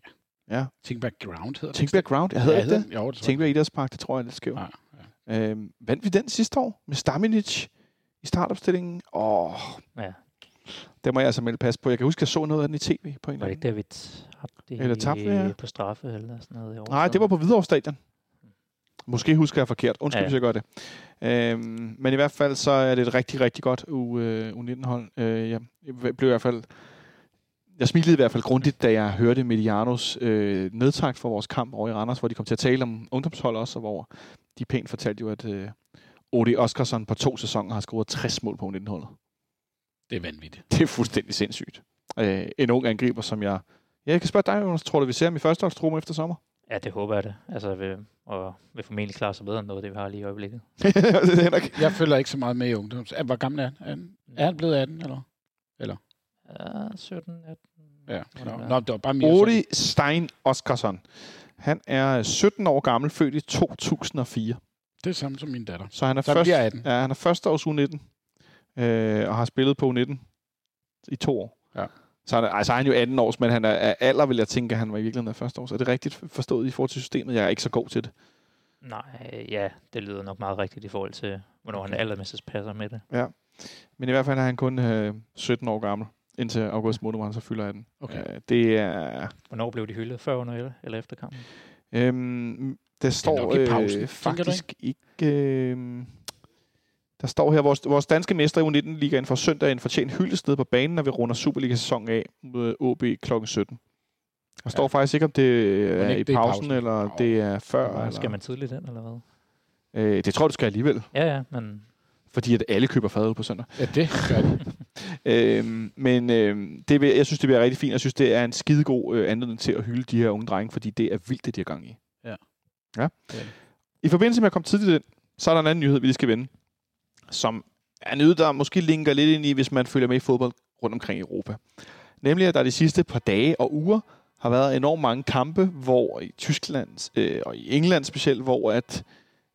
[SPEAKER 3] ja.
[SPEAKER 2] Ja.
[SPEAKER 3] Tingbjerg Ground hedder det.
[SPEAKER 2] Tingbjerg Ground, jeg hedder
[SPEAKER 3] ja,
[SPEAKER 2] ikke det?
[SPEAKER 3] det? Jo, det tror jeg.
[SPEAKER 2] Tingbjerg Idrætspark, det tror jeg er lidt skævt.
[SPEAKER 3] Ja,
[SPEAKER 2] Øhm, vandt vi den sidste år med Staminic i startopstillingen? Åh,
[SPEAKER 4] Ja.
[SPEAKER 2] Det må jeg altså melde pas på. Jeg kan huske, at jeg så noget af den i tv på en
[SPEAKER 4] Var
[SPEAKER 2] eller
[SPEAKER 4] det
[SPEAKER 2] anden.
[SPEAKER 4] ikke David Abdi
[SPEAKER 2] Eller tabte vi, ja.
[SPEAKER 4] på straffe eller sådan noget? i år?
[SPEAKER 2] Nej, det var på Hvidovre Stadion. Måske husker jeg forkert. Undskyld,
[SPEAKER 4] Ja.
[SPEAKER 2] hvis jeg gør det. Øhm, men i hvert fald så er det et rigtig, rigtig godt U, øh, U19-hold. Øh, jeg blev i hvert fald... Jeg smilede i hvert fald grundigt, da jeg hørte Medianos øh, nedtakt for vores kamp over i Randers, hvor de kom til at tale om ungdomshold også, og hvor de pænt fortalte jo, at øh, Odi Oskarsson på to sæsoner har scoret 60 mål på U19-holdet.
[SPEAKER 3] Det er vanvittigt.
[SPEAKER 2] Det er fuldstændig sindssygt. Øh, en ung angriber, som jeg... Ja, jeg kan spørge dig, Jonas. Tror du, vi ser ham i førsteholdstruppen efter sommer?
[SPEAKER 4] Ja, det håber jeg det. Altså, vil, og vil formentlig klare sig bedre end noget, det vi har lige i øjeblikket.
[SPEAKER 2] er.
[SPEAKER 3] Jeg følger ikke så meget med i ungdoms. Hvor gammel er han? Er han, er han blevet 18, eller?
[SPEAKER 4] Ja, 17, 18.
[SPEAKER 3] Ja. Nå,
[SPEAKER 4] Ja.
[SPEAKER 3] nå, det var bare mere
[SPEAKER 2] Odi Stein Oskarsson. Han er 17 år gammel, født i 2004.
[SPEAKER 3] Det er samme som min datter.
[SPEAKER 2] Så han er,
[SPEAKER 3] Så han
[SPEAKER 2] først,
[SPEAKER 3] bliver 18.
[SPEAKER 2] ja, han er første års U19, øh, og har spillet på U19 i to år.
[SPEAKER 3] Ja.
[SPEAKER 2] Så han er, altså, han er jo 18 års, men han er af alder, vil jeg tænke, at han var i virkeligheden af første års. Er det rigtigt forstået i forhold til systemet? Jeg er ikke så god til det.
[SPEAKER 4] Nej, ja, det lyder nok meget rigtigt i forhold til, hvornår han allermest passer med det.
[SPEAKER 2] Men i hvert fald er han kun øh, 17 år gammel, indtil august måned, hvor han så fylder 18.
[SPEAKER 3] Okay.
[SPEAKER 2] Øh, det er...
[SPEAKER 4] Hvornår blev de hyldet? Før, under eller, eller efter kampen?
[SPEAKER 2] Øhm, der står
[SPEAKER 3] nok i pausen,
[SPEAKER 2] øh, faktisk ikke... Øh, der står her, vores, vores danske mestre i U19-ligaen får søndag en fortjent hyldest nede på banen, når vi runder Superliga-sæsonen af mod OB kl. 17. Der står
[SPEAKER 3] Ja.
[SPEAKER 2] faktisk ikke, om det er
[SPEAKER 3] ikke
[SPEAKER 2] i
[SPEAKER 3] det er
[SPEAKER 2] pausen,
[SPEAKER 3] pausen.
[SPEAKER 2] eller
[SPEAKER 3] Nå.
[SPEAKER 2] det er før.
[SPEAKER 4] Eller,
[SPEAKER 2] Eller,
[SPEAKER 4] skal man tidligt ind, eller hvad?
[SPEAKER 2] øh, det tror jeg, du skal alligevel,
[SPEAKER 4] Ja, ja, men
[SPEAKER 2] fordi at alle køber fadøl på søndag.
[SPEAKER 3] Ja, det gør de.
[SPEAKER 2] Øhm, men øhm, det vil, jeg synes, det bliver rigtig fint. Jeg synes, det er en skidegod øh, anledning til at hylde de her unge drenge, fordi det er vildt, det de har gang i.
[SPEAKER 3] Ja.
[SPEAKER 2] I forbindelse med at komme tidligt ind, så er der en anden nyhed, vi lige skal vende, som er en nyhed, der måske linker lidt ind i, hvis man følger med i fodbold rundt omkring i Europa. Nemlig, at der de sidste par dage og uger har været enormt mange kampe, hvor i Tyskland øh, og i England specielt, hvor at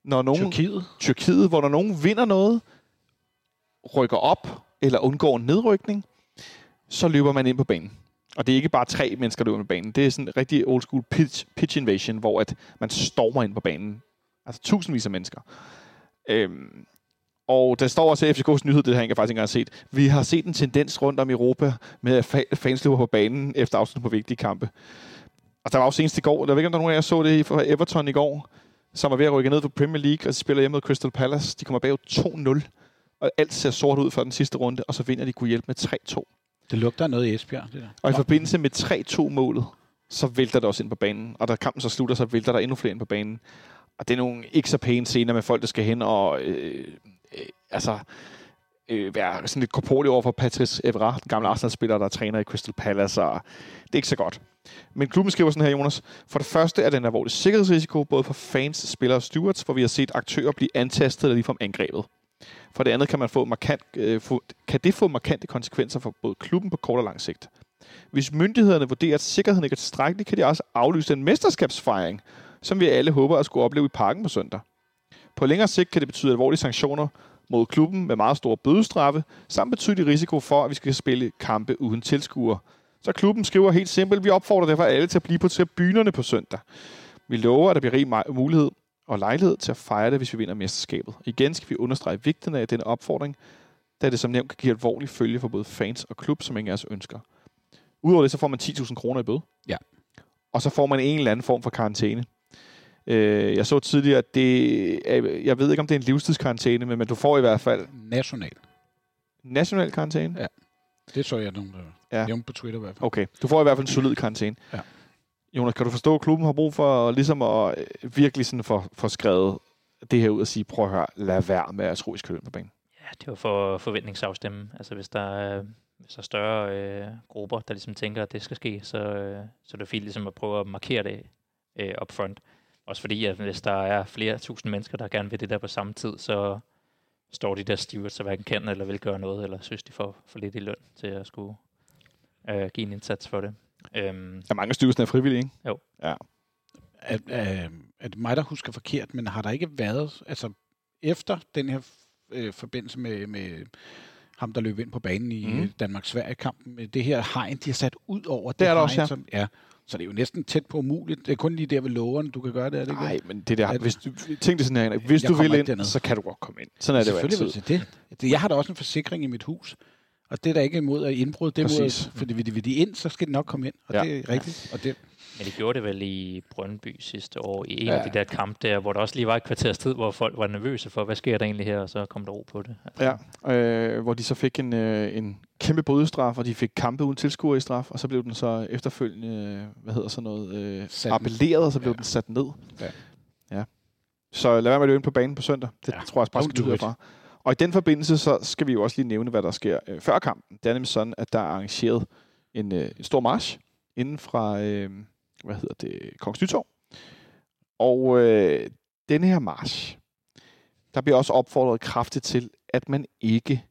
[SPEAKER 2] når nogen...
[SPEAKER 3] Tyrkiet.
[SPEAKER 2] Tyrkiet, hvor når nogen vinder noget, rykker op eller undgår nedrykning, så løber man ind på banen. Og det er ikke bare tre mennesker, der løber på banen. Det er sådan en rigtig old school pitch, pitch invasion, hvor at man stormer ind på banen. Altså tusindvis af mennesker. Øhm, og der står også i FCK's nyhed, det har jeg faktisk ikke engang set. Vi har set en tendens rundt om i Europa med, at fans løber på banen efter afslutning på vigtige kampe. Og der var også senest i går, der ved ikke, om der er nogen af jer så det i Everton i går, som er ved at rykke ned på Premier League, og de spiller hjemme mod Crystal Palace. De kommer bag 2-0, og alt ser sort ud for den sidste runde, og så vinder de kunne hjælpe med 3-2.
[SPEAKER 3] Det lugter noget i Esbjerg, det der.
[SPEAKER 2] Og i forbindelse med 3-2-målet, så vælter det også ind på banen. Og da kampen så slutter, så vælter der endnu flere ind på banen. Og det er nogle ikke så pæne scener med folk, der skal hen og øh, øh, altså, øh, være sådan lidt korporlig over for Patrice Evra, den gamle Arsenal-spiller, der er træner i Crystal Palace. Og det er ikke så godt. Men klubben skriver sådan her, Jonas. For det første er den alvorlig sikkerhedsrisiko, både for fans, spillere og stewards, hvor vi har set aktører blive antastet eller ligefrem angrebet. For det andet kan, man få markant, øh, få, kan det få markante konsekvenser for både klubben på kort og lang sigt. Hvis myndighederne vurderer, at sikkerheden ikke er tilstrækkelig, kan de også aflyse den mesterskabsfejring, som vi alle håber at skulle opleve i parken på søndag. På længere sigt kan det betyde alvorlige sanktioner mod klubben med meget store bødestraffe, samt betydelig risiko for, at vi skal spille kampe uden tilskuere. Så klubben skriver helt simpelt, vi opfordrer derfor alle til at blive på tribunerne på søndag. Vi lover, at der bliver rig mulighed og lejlighed til at fejre det, hvis vi vinder mesterskabet. Igen skal vi understrege vigtigheden af denne opfordring, da det som nævnt kan give alvorlige følge for både fans og klub, som ingen af os ønsker. Udover det, så får man 10.000 kroner i bøde.
[SPEAKER 3] Ja.
[SPEAKER 2] Og så får man en eller anden form for karantæne. Øh, jeg så tidligere, at det jeg ved ikke, om det er en livstidskarantæne, men, men du får i hvert fald
[SPEAKER 3] National.
[SPEAKER 2] national karantæne.
[SPEAKER 3] Ja. Det så jeg nogen, der
[SPEAKER 2] Ja.
[SPEAKER 3] ja. nævnte på Twitter i hvert fald.
[SPEAKER 2] Okay, du får i hvert fald en solid karantæne.
[SPEAKER 3] Ja.
[SPEAKER 2] Jonas, kan du forstå, at klubben har brug for ligesom at øh, virkelig sådan for, for skrevet det her ud og sige, prøv at høre, lad være med at tro, I skylden på banen.
[SPEAKER 4] Ja, det var for forventningsafstemme. Altså hvis der er, hvis der er større øh, grupper, der ligesom tænker, at det skal ske, så, øh, så er det fint ligesom at prøve at markere det øh, up front. Også fordi, at hvis der er flere tusind mennesker, der gerne vil det der på samme tid, så står de der stewards, så hverken kan eller vil gøre noget, eller synes, de får for lidt i løn til at skulle øh, give en indsats for det. Øhm,
[SPEAKER 2] Der er mange styrelsen er frivillige, ikke?
[SPEAKER 3] Er, er, er det mig, der husker forkert, men har der ikke været, altså efter den her øh, forbindelse med, med ham, der løb ind på banen i
[SPEAKER 2] Mm.
[SPEAKER 3] Danmark-Sverige-kampen, med det her hegn, de har sat ud over
[SPEAKER 2] Det er der
[SPEAKER 3] hegn,
[SPEAKER 2] også, ja.
[SPEAKER 3] Som, ja. Så det er jo næsten tæt på umuligt. Det er kun lige der ved lågeren, du kan gøre det, er det ikke?
[SPEAKER 2] Nej,
[SPEAKER 3] det?
[SPEAKER 2] men det der,
[SPEAKER 3] Er det-
[SPEAKER 2] hvis du, tænk det sådan her, hvis
[SPEAKER 3] Jeg
[SPEAKER 2] du vil ind,
[SPEAKER 3] derned.
[SPEAKER 2] så kan du godt komme ind. Sådan er det jo
[SPEAKER 3] Selvfølgelig
[SPEAKER 2] altid.
[SPEAKER 3] vil jeg det. det. Jeg har da også en forsikring i mit hus, Og det er der ikke imod at indbrud. Det er
[SPEAKER 2] Præcis.
[SPEAKER 3] at- fordi vil de, vil de ind, så skal de nok komme ind. Og
[SPEAKER 2] Ja.
[SPEAKER 3] det er rigtigt. Og det,
[SPEAKER 4] Men de gjorde det vel i Brøndby sidste år, i en ja. Af de der kampe der, hvor der også lige var et kvarters tid, hvor folk var nervøse for, hvad sker der egentlig her, og så kom der ro på det. Altså,
[SPEAKER 2] Ja, øh, hvor de så fik en, øh, en kæmpe bødestraf, og de fik kampe uden tilskuer i straf, og så blev den så efterfølgende, hvad hedder sådan noget, øh,
[SPEAKER 3] Sat-
[SPEAKER 2] appelleret, og så blev
[SPEAKER 3] Ja.
[SPEAKER 2] den sat ned.
[SPEAKER 3] Ja.
[SPEAKER 2] ja. Så lad være med at løbe ind på banen på søndag. Det ja. Tror jeg bare
[SPEAKER 3] don't
[SPEAKER 2] skal fra. Og i den forbindelse, så skal vi jo også lige nævne, hvad der sker øh, før kampen. Det er nemlig sådan, at der er arrangeret en, øh, en stor march inden fra, øh, hvad hedder det, Kongens Nytorv. Og øh, denne her march, der bliver også opfordret kraftigt til, at man ikke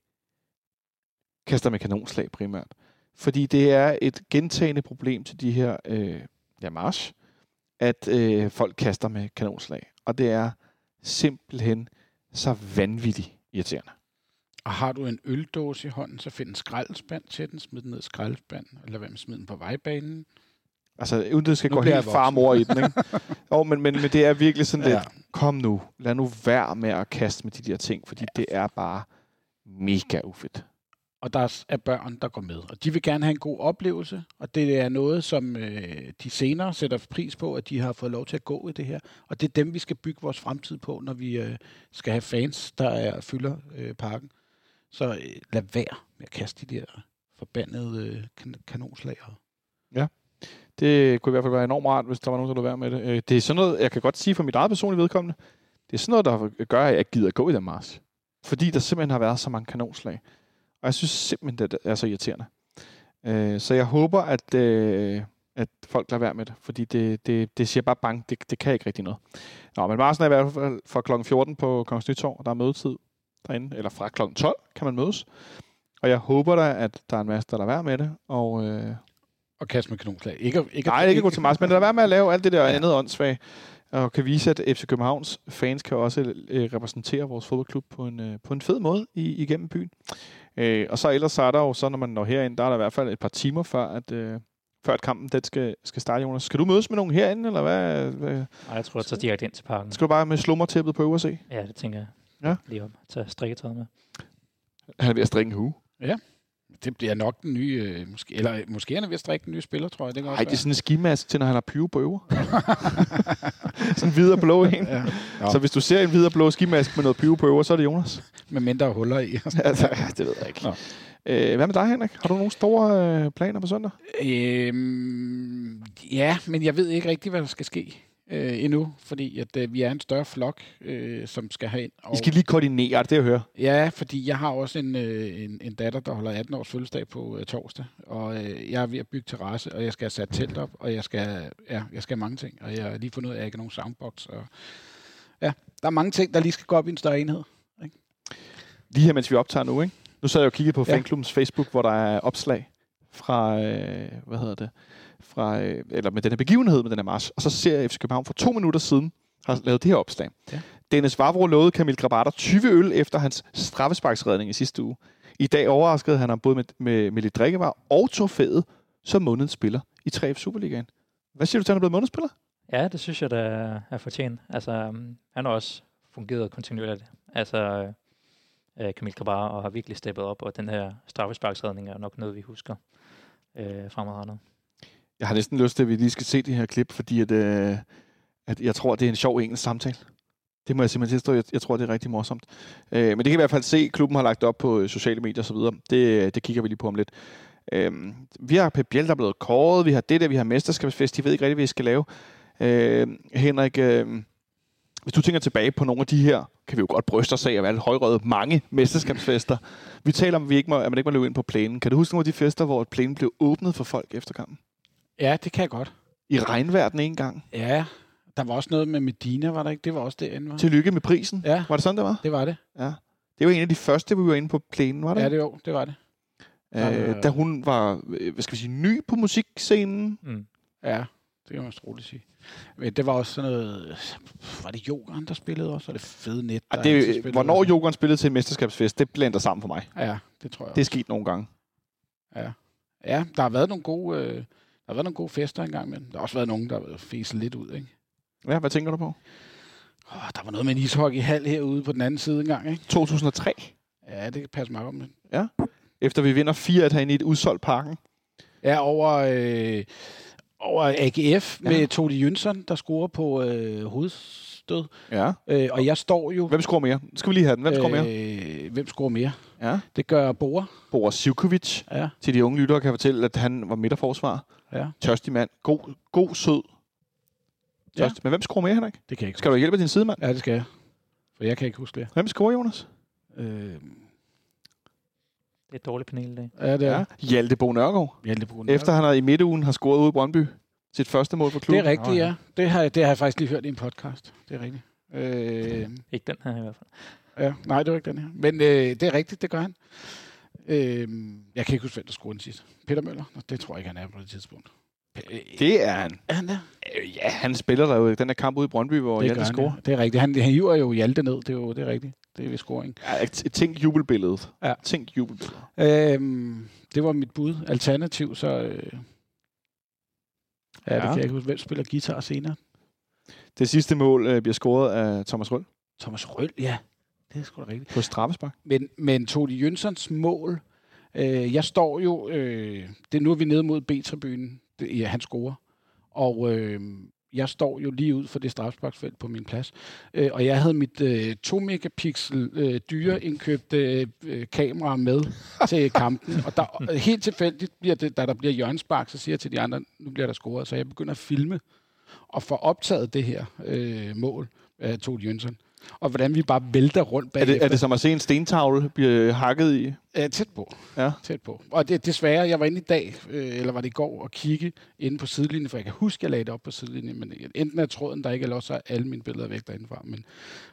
[SPEAKER 2] kaster med kanonslag primært. Fordi det er et gentagende problem til de her øh, ja, march, at øh, folk kaster med kanonslag. Og det er simpelthen så vanvittigt irriterende.
[SPEAKER 3] og har du en øldåse i hånden, så find en skraldespand til den, smid den ned i skraldespanden, eller hvad med smid den på vejbanen.
[SPEAKER 2] Altså, uden det skal
[SPEAKER 3] Nu
[SPEAKER 2] gå helt far mor i den, ikke? jo, men, men, men det er virkelig sådan lidt,
[SPEAKER 3] Ja.
[SPEAKER 2] kom nu, lad nu være med at kaste med de der ting, fordi det er bare mega ufedt
[SPEAKER 3] og der er børn, der går med. Og de vil gerne have en god oplevelse, og det er noget, som øh, de senere sætter pris på, at de har fået lov til at gå i det her. Og det er dem, vi skal bygge vores fremtid på, når vi øh, skal have fans, der er, fylder øh, parken. Så øh, lad være med at kaste de der forbandede øh, kan- kanonslag.
[SPEAKER 2] Det kunne i hvert fald være enormt rart, hvis der var nogen, der lå være med det. Øh, Det er sådan noget, jeg kan godt sige for mit eget personlige vedkommende, det er sådan noget, der gør, at jeg gider gå i den mars. Fordi der simpelthen har været så mange kanonslag. Og jeg synes simpelthen, det er så irriterende. Øh, Så jeg håber, at, øh, at folk lader være med det, fordi det, det, det siger bare bang, det, det kan ikke rigtig noget. Nå, men Marsen er i hvert fald fra kl. 14 på Kongens Nytorv, der er mødetid derinde, eller fra kl. 12 kan man mødes. Og jeg håber da, at der er en masse, der lader være med det, og, øh,
[SPEAKER 3] Og kaste med kanonslag. Ikke, ikke,
[SPEAKER 2] Nej, ikke gå til Mars, men lad være med at lave alt det der. Ja. andet åndssvagt, og kan vise, at FC Københavns fans kan også øh, repræsentere vores fodboldklub på en, øh, på en fed måde i, igennem byen. Øh, og så ellers så er der jo så, når man når herind, der er der i hvert fald et par timer før, at, øh, før at kampen den skal, skal starte, Jonas. Skal du mødes med nogen herinde, eller hvad? hvad?
[SPEAKER 4] Og jeg tror, så direkte ind til parken.
[SPEAKER 2] Skal du bare med slummertæppet på øverse?
[SPEAKER 4] Ja, det tænker jeg.
[SPEAKER 2] Ja.
[SPEAKER 4] Lige op. Tag strikketøjet med.
[SPEAKER 2] Han er ved at strikke en hue.
[SPEAKER 3] Det bliver nok den nye, øh, måske, eller måske er han ved at strikke den nye spiller, tror jeg. Det
[SPEAKER 2] Nej, det er sådan en skimask til, når han har pyro på øver. sådan en hvid og blå en.
[SPEAKER 3] ja.
[SPEAKER 2] Så hvis du ser en hvid og blå skimask med noget pyro på øver, så er det Jonas.
[SPEAKER 3] Med mindre huller i.
[SPEAKER 2] altså, ja, det ved jeg ikke.
[SPEAKER 3] Nå.
[SPEAKER 2] Øh, hvad med dig, Henrik? Har du nogle store øh, planer på søndag?
[SPEAKER 3] Øhm, ja, men jeg ved ikke rigtig, hvad der skal ske øh, endnu, fordi at, øh, vi er en større flok, øh, som skal have ind. Og,
[SPEAKER 2] I skal lige koordinere, er det jeg hører?
[SPEAKER 3] Ja, fordi jeg har også en, øh, en, en datter, der holder 18 års fødselsdag på øh, torsdag, og øh, jeg er ved at bygge terrasse, og jeg skal have sat telt op, og jeg skal, ja, jeg skal have mange ting, og jeg har lige fundet ud af, at jeg ikke har nogen soundbox. Og, ja, der er mange ting, der lige skal gå op i en større enhed.
[SPEAKER 2] Lige her, mens vi optager nu, ikke? Nu sad jeg og kiggede på
[SPEAKER 3] Ja.
[SPEAKER 2] fanklubbens Facebook, hvor der er opslag fra, øh, hvad hedder det, fra, øh, eller med den her begivenhed med den her march. Og så ser jeg, FC København for to minutter siden har lavet det her opslag.
[SPEAKER 3] Ja.
[SPEAKER 2] Dennis Vavro lovede Kamil Grabater 20 øl efter hans straffesparksredning i sidste uge. I dag overraskede han ham både med, med, med lidt drikkevarer og trofæet som månedens spiller i 3F Superligaen. Hvad siger du til, at han er blevet månedens spiller?
[SPEAKER 4] Ja, det synes jeg, der er- fortjent. Altså, um, han har også fungeret kontinuerligt. Altså, øh, Kamil Kabar og har virkelig steppet op, og den her straffesparksredning er nok noget, vi husker øh, fremadrettet.
[SPEAKER 2] Jeg har næsten lyst til, at vi lige skal se det her klip, fordi at, øh, at jeg tror, det er en sjov engelsk samtale. Det må jeg simpelthen tilstå. Jeg, jeg tror, det er rigtig morsomt. Øh, men det kan i hvert fald se. Klubben har lagt op på øh, sociale medier osv. Det, øh, det kigger vi lige på om lidt. Øh, vi har Pep Biel, der er blevet kåret. Vi har det der, vi har mesterskabsfest. De ved ikke rigtig, hvad vi skal lave. Øh, Henrik, øh, hvis du tænker tilbage på nogle af de her, kan vi jo godt bryste os af at være lidt højrøde mange mesterskabsfester. Vi taler om, at, vi ikke må, at man ikke må løbe ind på plænen. Kan du huske nogle af de fester, hvor plænen blev åbnet for folk efter kampen?
[SPEAKER 3] Ja, det kan jeg godt.
[SPEAKER 2] I regnvejr den ene gang.
[SPEAKER 3] Ja, der var også noget med Medina, var der ikke? Det var også derinde, var?
[SPEAKER 2] Tillykke med prisen.
[SPEAKER 3] Ja,
[SPEAKER 2] Var det sådan, det var?
[SPEAKER 3] det var det.
[SPEAKER 2] Ja. Det var en af de første, vi var inde på plænen, var det?
[SPEAKER 3] Ja, det, jo, det var det.
[SPEAKER 2] Øh, da hun var, øh, hvad skal vi sige, ny på musikscenen.
[SPEAKER 4] Mm.
[SPEAKER 3] Ja, det kan man også roligt sige. Men det var også sådan noget... Var det Jokeren, der spillede også? Og det fede net, der altid
[SPEAKER 2] det,
[SPEAKER 3] spillede
[SPEAKER 2] hvornår
[SPEAKER 3] også?
[SPEAKER 2] Jokeren spillede til en mesterskabsfest, det blander sammen for mig.
[SPEAKER 3] Ja, det tror jeg
[SPEAKER 2] Det er sket nogle gange.
[SPEAKER 3] Ja. ja, der har været nogle gode, øh, der har været nogle gode fester engang, men der har også været nogen, der har fæset lidt ud, ikke?
[SPEAKER 2] Ja, hvad tænker du på?
[SPEAKER 3] Oh, der var noget med en ishockeyhal herude på den anden side engang, ikke?
[SPEAKER 2] 2003.
[SPEAKER 3] Ja, det kan passe meget om.
[SPEAKER 2] Ja. efter vi vinder 4-1 herinde i et udsolgt parken.
[SPEAKER 3] Ja, over, øh, over AGF ja. med Todi Jønsson, der scorer på øh, hovedstød.
[SPEAKER 2] Ja.
[SPEAKER 3] Øh, og jeg står jo...
[SPEAKER 2] Hvem scorer mere? Skal vi lige have den. Hvem scorer mere?
[SPEAKER 3] Øh, hvem scorer mere?
[SPEAKER 2] Ja.
[SPEAKER 3] Det gør Bore.
[SPEAKER 2] Boris Sivkovic.
[SPEAKER 3] Ja.
[SPEAKER 2] Til de unge lyttere kan jeg fortælle, at han var midterforsvar.
[SPEAKER 3] Ja.
[SPEAKER 2] Tørstig mand. God, god sød.
[SPEAKER 3] Ja.
[SPEAKER 2] Tørstig. Men hvem scorer mere, Henrik?
[SPEAKER 3] Det kan jeg ikke
[SPEAKER 2] Skal du hjælpe din sidemand?
[SPEAKER 3] Ja, det skal jeg. For jeg kan ikke huske det.
[SPEAKER 2] Hvem scorer, Jonas?
[SPEAKER 3] Øh,
[SPEAKER 4] Det er et dårligt panel i dag.
[SPEAKER 3] ja, det er. Ja.
[SPEAKER 2] Hjalte Bo Nørgaard.
[SPEAKER 3] Hjalte Brun.
[SPEAKER 2] Efter han har i midtugen har scoret ude i Brøndby. Sit første mål for
[SPEAKER 3] Det
[SPEAKER 2] klubben.
[SPEAKER 3] er rigtigt, ja. Det har, det har jeg faktisk lige hørt i en podcast. Det er rigtigt. Øh,
[SPEAKER 4] Ikke den her i hvert fald.
[SPEAKER 3] ja, nej, det var ikke den her. Men øh, det er rigtigt, det gør han. Øh, jeg kan ikke huske, hvem der scorede den sidst. Peter Møller? Nå, det tror jeg ikke, han er på det tidspunkt. P-
[SPEAKER 2] Det er han.
[SPEAKER 3] er han der?
[SPEAKER 2] Øh, Ja, han spiller der jo i den her kamp ude i Brøndby, hvor
[SPEAKER 3] Det
[SPEAKER 2] Hjalte scorer.
[SPEAKER 3] ja. Det er rigtigt. Han, han hiver jo Hjalte ned. Det er jo det er rigtigt. Det er ved scoring.
[SPEAKER 2] Ja, tænk jubelbilledet.
[SPEAKER 3] Ja.
[SPEAKER 2] Tænk jubelbilledet.
[SPEAKER 3] Øhm, det var mit bud. Alternativ, så... Øh, ja, det
[SPEAKER 2] Ja.
[SPEAKER 3] kan jeg ikke huske. Hvem spiller guitar senere?
[SPEAKER 2] Det sidste mål øh, bliver scoret af Thomas Røll
[SPEAKER 3] Thomas Røll, ja. Det er sgu da rigtigt.
[SPEAKER 2] på straffespark.
[SPEAKER 3] Men, men Todi Jønssons mål... Øh, jeg står jo... Øh, det, nu er vi nede mod B-tribunen. Det, ja, han scorer. Og øh, jeg står jo lige ud for det strafsparksfelt på min plads. Øh, og jeg havde mit øh, 2 megapixel øh, dyre indkøbte øh, kamera med til kampen. Og der, helt tilfældigt bliver det, da der bliver hjørnspark, så siger jeg til de andre, nu bliver der scoret. Så jeg begynder at filme og få optaget det her øh, mål af Todi Jønsson. Og hvordan vi bare vælter rundt
[SPEAKER 2] Er
[SPEAKER 3] bagefter.
[SPEAKER 2] det, er det som at se en stentavle blive hakket i?
[SPEAKER 3] Ja, tæt på.
[SPEAKER 2] Ja.
[SPEAKER 3] Tæt på. Og det, desværre, jeg var inde i dag, øh, eller var det i går, og kigge inde på sidelinjen, for jeg kan huske, jeg lagde det op på sidelinjen, men enten er tråden der ikke, eller også er alle mine billeder væk derindefra. Men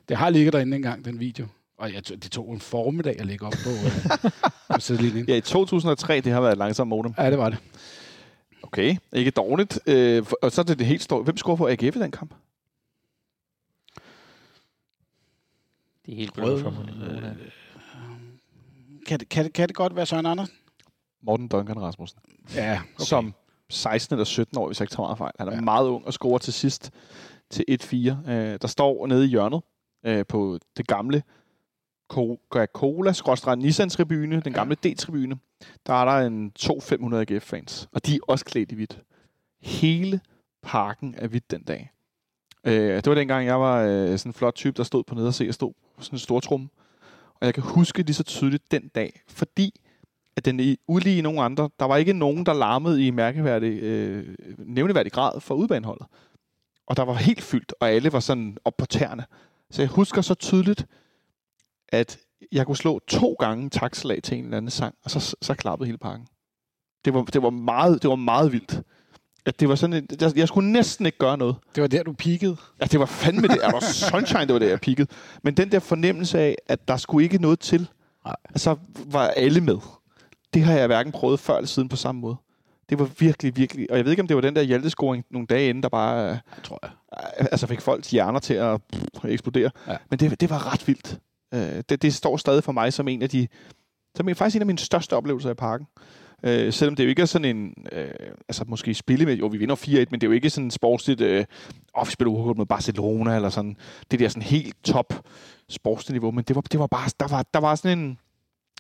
[SPEAKER 3] det har ligget derinde engang, den video. Og jeg, det tog en formiddag at lægge op på, øh, på sidelinjen.
[SPEAKER 2] Ja, i 2003, det har været et langsomt modem.
[SPEAKER 3] Ja, det var det.
[SPEAKER 2] Okay, ikke dårligt. Øh, og så er det det helt store. Hvem scorer for AGF i den kamp?
[SPEAKER 4] Det er helt
[SPEAKER 3] Rød,
[SPEAKER 4] blødt for mig.
[SPEAKER 3] øh, Kan det, kan, det, kan det godt være Søren Andersen?
[SPEAKER 2] Morten Duncan Rasmussen.
[SPEAKER 3] Ja,
[SPEAKER 2] Okay. Som 16 eller 17 år, hvis jeg ikke tager meget fejl. Han er
[SPEAKER 3] Ja.
[SPEAKER 2] ja. meget ung og scorer til sidst til 1-4. Øh, der står nede i hjørnet øh, på det gamle Coca-Cola, skråstrej Nissan-tribune, den gamle D-tribune. Der er der en 2-500 AGF-fans, og de er også klædt i hvidt. Hele parken er hvidt den dag. Øh, det var dengang, jeg var øh, sådan en flot type, der stod på nede og se og stod på sådan en stortrum. Og jeg kan huske lige så tydeligt den dag, fordi at den er ulige nogen andre. Der var ikke nogen, der larmede i mærkeværdig, øh, nævneværdig grad for udbaneholdet. Og der var helt fyldt, og alle var sådan op på tæerne. Så jeg husker så tydeligt, at jeg kunne slå to gange takslag til en eller anden sang, og så, så klappede hele pakken. Det var, det var, meget, det var meget vildt. Det var sådan, et, jeg, jeg skulle næsten ikke gøre noget.
[SPEAKER 3] det var der, du peakede.
[SPEAKER 2] Ja, det var fandme det. Er der sunshine, det var det, jeg pikkede. Men den der fornemmelse af, at der skulle ikke noget til,
[SPEAKER 3] Nej.
[SPEAKER 2] så var alle med. Det har jeg hverken prøvet før eller siden på samme måde. Det var virkelig, virkelig... Og jeg ved ikke, om det var den der hjaltescoring nogle dage inden, der bare
[SPEAKER 3] Jeg tror jeg.
[SPEAKER 2] øh, altså fik folks hjerner til at pff, eksplodere.
[SPEAKER 3] Ja.
[SPEAKER 2] Men det, det var ret vildt. Øh, det, det står stadig for mig som en af de... Som er faktisk en af mine største oplevelser i parken. Øh, selvom det jo ikke er sådan en... Øh, altså måske spille med... Jo, vi vinder 4-1, men det er jo ikke sådan sportsligt... Øh, oh, vi spiller uafgjort mod Barcelona, eller sådan... Det der sådan helt top sportsligt niveau. Men det var, det var bare... Der var, der var sådan en...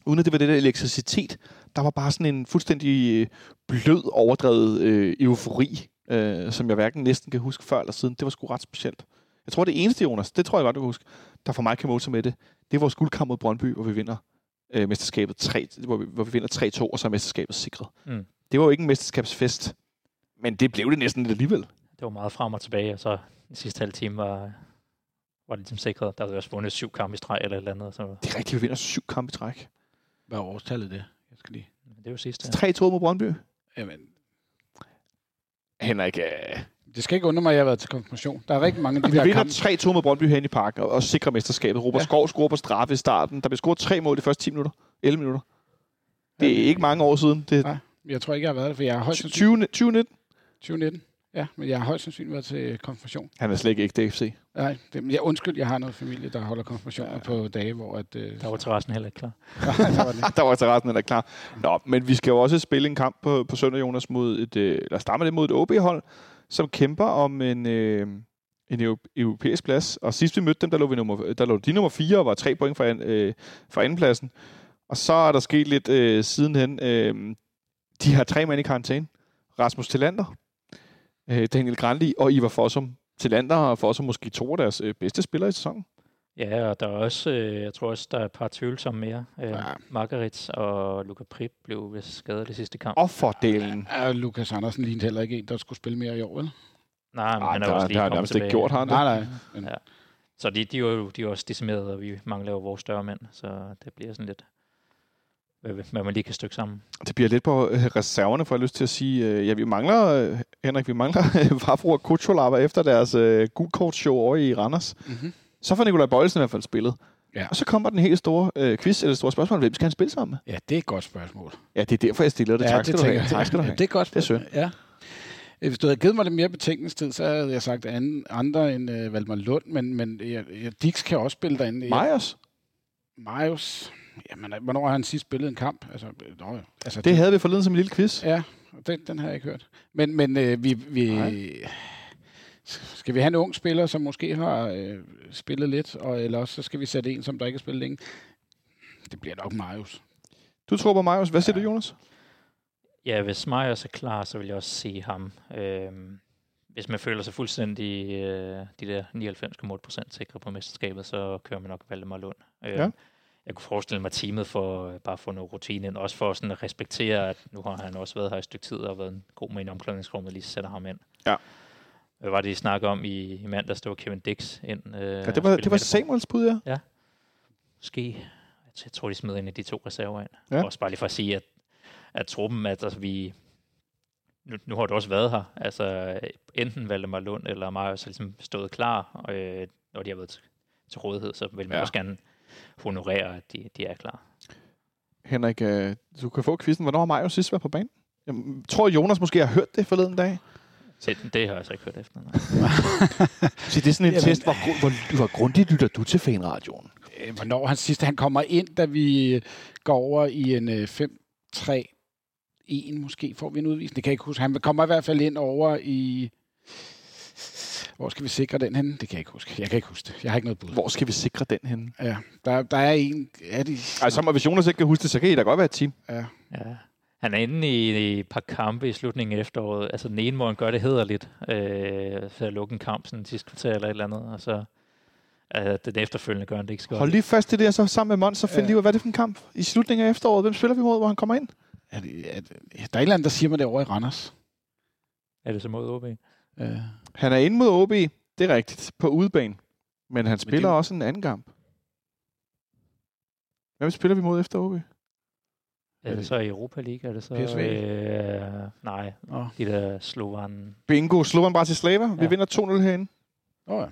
[SPEAKER 2] Uden at det var det der elektricitet, der var bare sådan en fuldstændig øh, blød, overdrevet øh, eufori, øh, som jeg hverken næsten kan huske før eller siden. Det var sgu ret specielt. Jeg tror, det eneste, Jonas, det tror jeg godt, du kan huske, der for mig kan måle sig med det, det er vores guldkamp mod Brøndby, hvor vi vinder øh, mesterskabet 3, hvor vi, hvor vi vinder 3-2, og så er mesterskabet sikret.
[SPEAKER 4] Mm.
[SPEAKER 2] Det var jo ikke en mesterskabsfest, men det blev det næsten lidt alligevel.
[SPEAKER 4] Det var meget frem og tilbage, og så den sidste halve time var, var det ligesom sikret. Der havde vi også vundet syv kampe i streg eller et eller andet. Så
[SPEAKER 2] Det er rigtigt, vi vinder syv kampe i træk.
[SPEAKER 3] Hvad er årstallet det? Jeg skal lige...
[SPEAKER 4] det er jo sidste.
[SPEAKER 2] 3-2 mod Brøndby.
[SPEAKER 3] Jamen,
[SPEAKER 2] Henrik, øh,
[SPEAKER 3] det skal ikke undre mig, at jeg har været til konfirmation. Der er rigtig mange af de
[SPEAKER 2] vi
[SPEAKER 3] der
[SPEAKER 2] vinder
[SPEAKER 3] kampe.
[SPEAKER 2] 3-2 mod Brøndby herinde i parken, og, og sikrer mesterskabet. Robert
[SPEAKER 3] Ja.
[SPEAKER 2] ja. Skov scorer på straffe i starten. Der blev scoret tre mål de første 10 minutter. 11 minutter. Det er ikke mange år siden. Det er
[SPEAKER 3] Nej, jeg tror ikke, jeg har været der, for jeg har højst sandsynligt...
[SPEAKER 2] 20, 2019.
[SPEAKER 3] 2019. Ja, men jeg har højst sandsynligt været til konfirmation.
[SPEAKER 2] Han er slet ikke ægte FC.
[SPEAKER 3] Nej, det, men jeg, undskyld, jeg har noget familie, der holder konfirmationer ja. på dage, hvor at... Øh,
[SPEAKER 4] Der var terrassen heller ikke klar.
[SPEAKER 3] der var
[SPEAKER 2] der var terrassen eller klar. Nå, men vi skal jo også spille en kamp på, på søndag, Jonas, mod et, øh, eller starte med det mod et OB-hold, som kæmper om en, øh, en europæisk plads. Og sidst vi mødte dem, der lå, vi nummer, der lå de nummer 4 og var tre point fra, an, øh, fra andenpladsen. Og så er der sket lidt øh, sidenhen. Øh, de har tre mænd i karantæne. Rasmus Tillander, øh, Daniel Grandi og Ivar Fossum. Tillander og Fossum måske to af deres øh, bedste spillere i sæsonen.
[SPEAKER 4] Ja, og der er også, øh, jeg tror også, der er et par tvivlsomme mere. Øh,
[SPEAKER 3] Ja.
[SPEAKER 4] Margaret og Luca Prip blev vist skadet i sidste kamp.
[SPEAKER 2] Og fordelen.
[SPEAKER 3] Ja, Lukas Andersen lignede heller ikke en, der skulle spille mere i år, vel?
[SPEAKER 4] Nej, men
[SPEAKER 2] Ej,
[SPEAKER 4] han er
[SPEAKER 2] der-
[SPEAKER 4] også
[SPEAKER 2] det
[SPEAKER 4] lige
[SPEAKER 2] har han
[SPEAKER 4] kommet
[SPEAKER 2] nærmest ikke
[SPEAKER 4] tilbage.
[SPEAKER 2] gjort, har han det?
[SPEAKER 3] Nej, nej. Men,
[SPEAKER 4] Ja. Så de, de, er jo, de er også decimeret, og vi mangler jo vores større mænd, så det bliver sådan lidt, hvad, hvad man lige kan stykke sammen.
[SPEAKER 2] Det bliver lidt på øh, reserverne, for jeg lyst til at sige. Øh, ja, vi mangler, Henrik, vi mangler Vafro og Kutsulava efter deres øh, gulkortshow over i Randers.
[SPEAKER 3] mm-hmm.
[SPEAKER 2] Så får Nikolaj Bøjelsen i hvert fald spillet.
[SPEAKER 3] Ja.
[SPEAKER 2] Og så kommer den helt store øh, quiz, eller store spørgsmål. Hvem skal han spille sammen med?
[SPEAKER 3] Ja, det er et godt spørgsmål.
[SPEAKER 2] Ja, det er derfor, jeg stiller det.
[SPEAKER 3] ja,
[SPEAKER 2] tak skal du have.
[SPEAKER 3] jeg.
[SPEAKER 2] Tak skal du
[SPEAKER 3] Ja,
[SPEAKER 2] have.
[SPEAKER 3] det er godt
[SPEAKER 2] Det er
[SPEAKER 3] spørgsmål. Ja. Øh, Hvis du havde givet mig lidt mere betænkningstid, så havde jeg sagt anden, andre end øh, Valdemar Lund, men, men ja, ja, Dix kan også spille derinde.
[SPEAKER 2] Majers,
[SPEAKER 3] Marius, jamen, hvornår har han sidst spillet en kamp? Altså, nå, ja. altså,
[SPEAKER 2] det havde vi forleden som en lille quiz.
[SPEAKER 3] Ja, den, den har jeg ikke hørt. Men, men øh, vi, vi, skal vi have en ung spiller, som måske har øh, spillet lidt, og, eller også så skal vi sætte en, som der ikke har spillet længe? Det bliver nok Marius.
[SPEAKER 2] Du tror på Majers. Hvad siger
[SPEAKER 3] Ja.
[SPEAKER 2] du, Jonas?
[SPEAKER 4] Ja, hvis Majers er klar, så vil jeg også se ham. Øhm, hvis man føler sig fuldstændig øh, de der 99,8% sikre på mesterskabet, så kører man nok Valdemar Lund. Øh,
[SPEAKER 2] Ja.
[SPEAKER 4] Jeg kunne forestille mig teamet for øh, bare få noget rutine ind, også for sådan at respektere, at nu har han også været her i et stykke tid og været en god med i omklædningsrummet, lige sætter ham ind.
[SPEAKER 2] Ja.
[SPEAKER 4] Hvad var det, I snakkede om i, i mandags? Det var Kevin Dix ind. Øh,
[SPEAKER 2] Ja, det var, det var Samuels bud, ja.
[SPEAKER 4] Måske. Jeg, tror, de smed en af de to reserver ind.
[SPEAKER 2] Ja.
[SPEAKER 4] Ja. Også bare lige for at sige, at, at truppen, at altså, vi... Nu, nu har du også været her. Altså, enten Valdemar Lund eller Marius har ligesom stået klar, øh, når de har været til, til rådighed, så vil man
[SPEAKER 2] Ja.
[SPEAKER 4] ja. også gerne honorere, at de, de er klar.
[SPEAKER 2] Henrik, øh, du kan få quizzen. Hvornår har Majers sidst været på banen? Jeg tror, Jonas måske har hørt det forleden dag.
[SPEAKER 4] Det, det har jeg altså ikke hørt efter.
[SPEAKER 2] Så det er sådan en
[SPEAKER 3] Jamen,
[SPEAKER 2] test, hvor, hvor, hvor grundigt lytter du til fanradioen?
[SPEAKER 3] Øh, Hvornår han sidst han kommer ind, da vi øh, går over i en øh, 5-3-1 måske, får vi en udvisning. Det kan jeg ikke huske. Han kommer i hvert fald ind over i... Hvor skal vi sikre den henne? Det kan jeg ikke huske. Jeg kan ikke huske det. Jeg har ikke noget bud.
[SPEAKER 2] Hvor skal vi sikre den henne?
[SPEAKER 3] Ja, der, der er en... Er de...
[SPEAKER 2] Altså, må- hvis Jonas ikke kan huske det, så kan I da godt være et team.
[SPEAKER 3] Ja.
[SPEAKER 4] Ja. Han er inde i, i et par kampe i slutningen af efteråret. Altså den ene, hvor han gør det hederligt, øh, for at lukke en kamp sådan sidste kvarter eller et eller andet, og så øh, den efterfølgende gør han det ikke så godt.
[SPEAKER 2] Hold lige fast i det, og så sammen med Mons, så find
[SPEAKER 3] Ja.
[SPEAKER 2] lige ud af, hvad er det for en kamp i slutningen af efteråret. Hvem spiller vi mod, hvor han kommer ind?
[SPEAKER 3] Er det, er det, der er et eller andet, der siger mig det over i Randers.
[SPEAKER 4] Er det så mod OB?
[SPEAKER 3] Øh,
[SPEAKER 2] Han er inde mod OB, det er rigtigt, på udebane. Men han spiller
[SPEAKER 3] det-
[SPEAKER 2] også en anden kamp. Hvem spiller vi mod efter OB?
[SPEAKER 4] Er det så i Europa League? Er det så...
[SPEAKER 3] PSV?
[SPEAKER 4] Øh, nej,
[SPEAKER 3] Nå.
[SPEAKER 4] de der Slovan...
[SPEAKER 2] Bingo, Slovan Bratislava. Vi
[SPEAKER 4] Ja.
[SPEAKER 2] vinder 2-0 herinde.
[SPEAKER 3] Åh ja.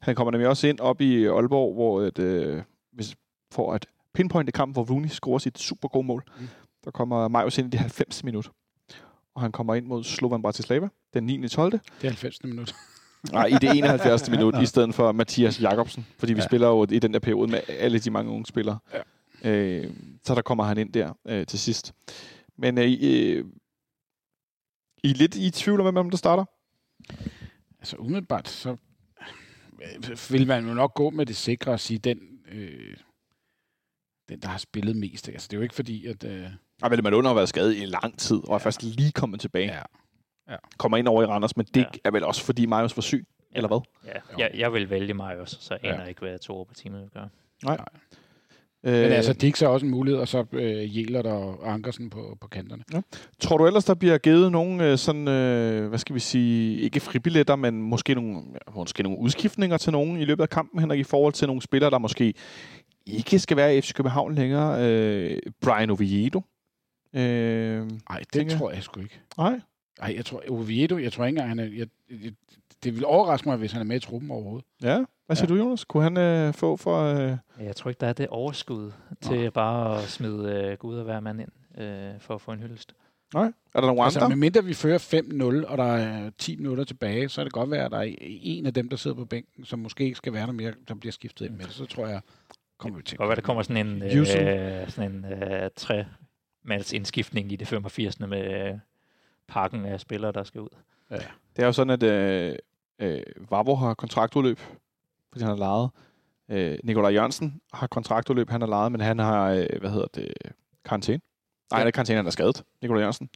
[SPEAKER 2] Han kommer nemlig også ind op i Aalborg, hvor et, øh, hvis, for at pinpointe kampen, hvor Rooney scorer sit super gode mål. Mm. Der kommer Majus ind i det 90. minut. Og han kommer ind mod Slovan Bratislava den 9. 12.
[SPEAKER 3] Det er 90. minut.
[SPEAKER 2] Nej, i det 71. minut, i stedet for Mathias Jakobsen. Fordi vi ja.
[SPEAKER 3] Ja.
[SPEAKER 2] spiller jo i den der periode med alle de mange unge spillere.
[SPEAKER 3] Ja.
[SPEAKER 2] Øh, så der kommer han ind der øh, til sidst. Men øh, øh, I er lidt i tvivl om, hvem der starter?
[SPEAKER 3] Altså umiddelbart, så øh, vil man jo nok gå med det sikre og sige, den, øh, den der har spillet mest. Altså, det er jo ikke fordi, at... Øh,
[SPEAKER 2] Ej, men man under har været skadet i lang tid, og er først lige kommet tilbage.
[SPEAKER 3] ja.
[SPEAKER 2] Kommer ind over i Randers, men det
[SPEAKER 4] Ja.
[SPEAKER 2] er vel også fordi Marius var syg,
[SPEAKER 4] Ja.
[SPEAKER 2] eller hvad?
[SPEAKER 4] Ja, jeg, jeg vil vælge også, så jeg
[SPEAKER 3] Ja.
[SPEAKER 4] aner ikke, hvad to på teamet vil gøre.
[SPEAKER 2] Øh,
[SPEAKER 3] Men altså, Dix er også en mulighed, og så øh, Jelert og Ankersen på, på kanterne.
[SPEAKER 2] Tror du ellers, der bliver givet nogle øh, sådan, øh, hvad skal vi sige, ikke fribilletter, men måske nogle, ja, måske nogle udskiftninger til nogen i løbet af kampen, Henrik, i forhold til nogle spillere, der måske ikke skal være i FC København længere? Øh, Brian Oviedo? Øh,
[SPEAKER 3] Nej, det
[SPEAKER 2] Tænker jeg.
[SPEAKER 3] tror jeg sgu ikke.
[SPEAKER 2] nej.
[SPEAKER 3] Nej, jeg tror, Oviedo, jeg tror ikke engang, han er... Jeg, jeg, det vil overraske mig, hvis han er med i truppen overhovedet.
[SPEAKER 2] Ja, hvad siger
[SPEAKER 3] Ja.
[SPEAKER 2] du, Jonas? Kunne han øh, få for... Øh,
[SPEAKER 4] Jeg tror ikke, der er det overskud til
[SPEAKER 3] Nej.
[SPEAKER 4] bare at smide øh, Gud og hver mand ind øh, for at få en hyldest.
[SPEAKER 2] nej? Er der nogle
[SPEAKER 3] Altså,
[SPEAKER 2] andre?
[SPEAKER 3] medmindre vi fører 5-0, og der er 10 minutter tilbage, så er det godt være, at der er en af dem, der sidder på bænken, som måske ikke skal være der mere, der bliver skiftet ind med. Så tror jeg, kommer vi til.
[SPEAKER 4] Godt være, der kommer sådan en, øh, sådan en øh, tre mands indskiftning i det 85. med øh, pakken af spillere, der skal ud.
[SPEAKER 2] Det er jo sådan, at øh, øh, Vavro har kontraktudløb, fordi han har lejet. Øh, Nikolaj Jørgensen har kontraktudløb, han har lejet, men han har, øh, hvad hedder det, karantæne. Nej, ja. det er karantæne, han er skadet, Nikolaj Jørgensen.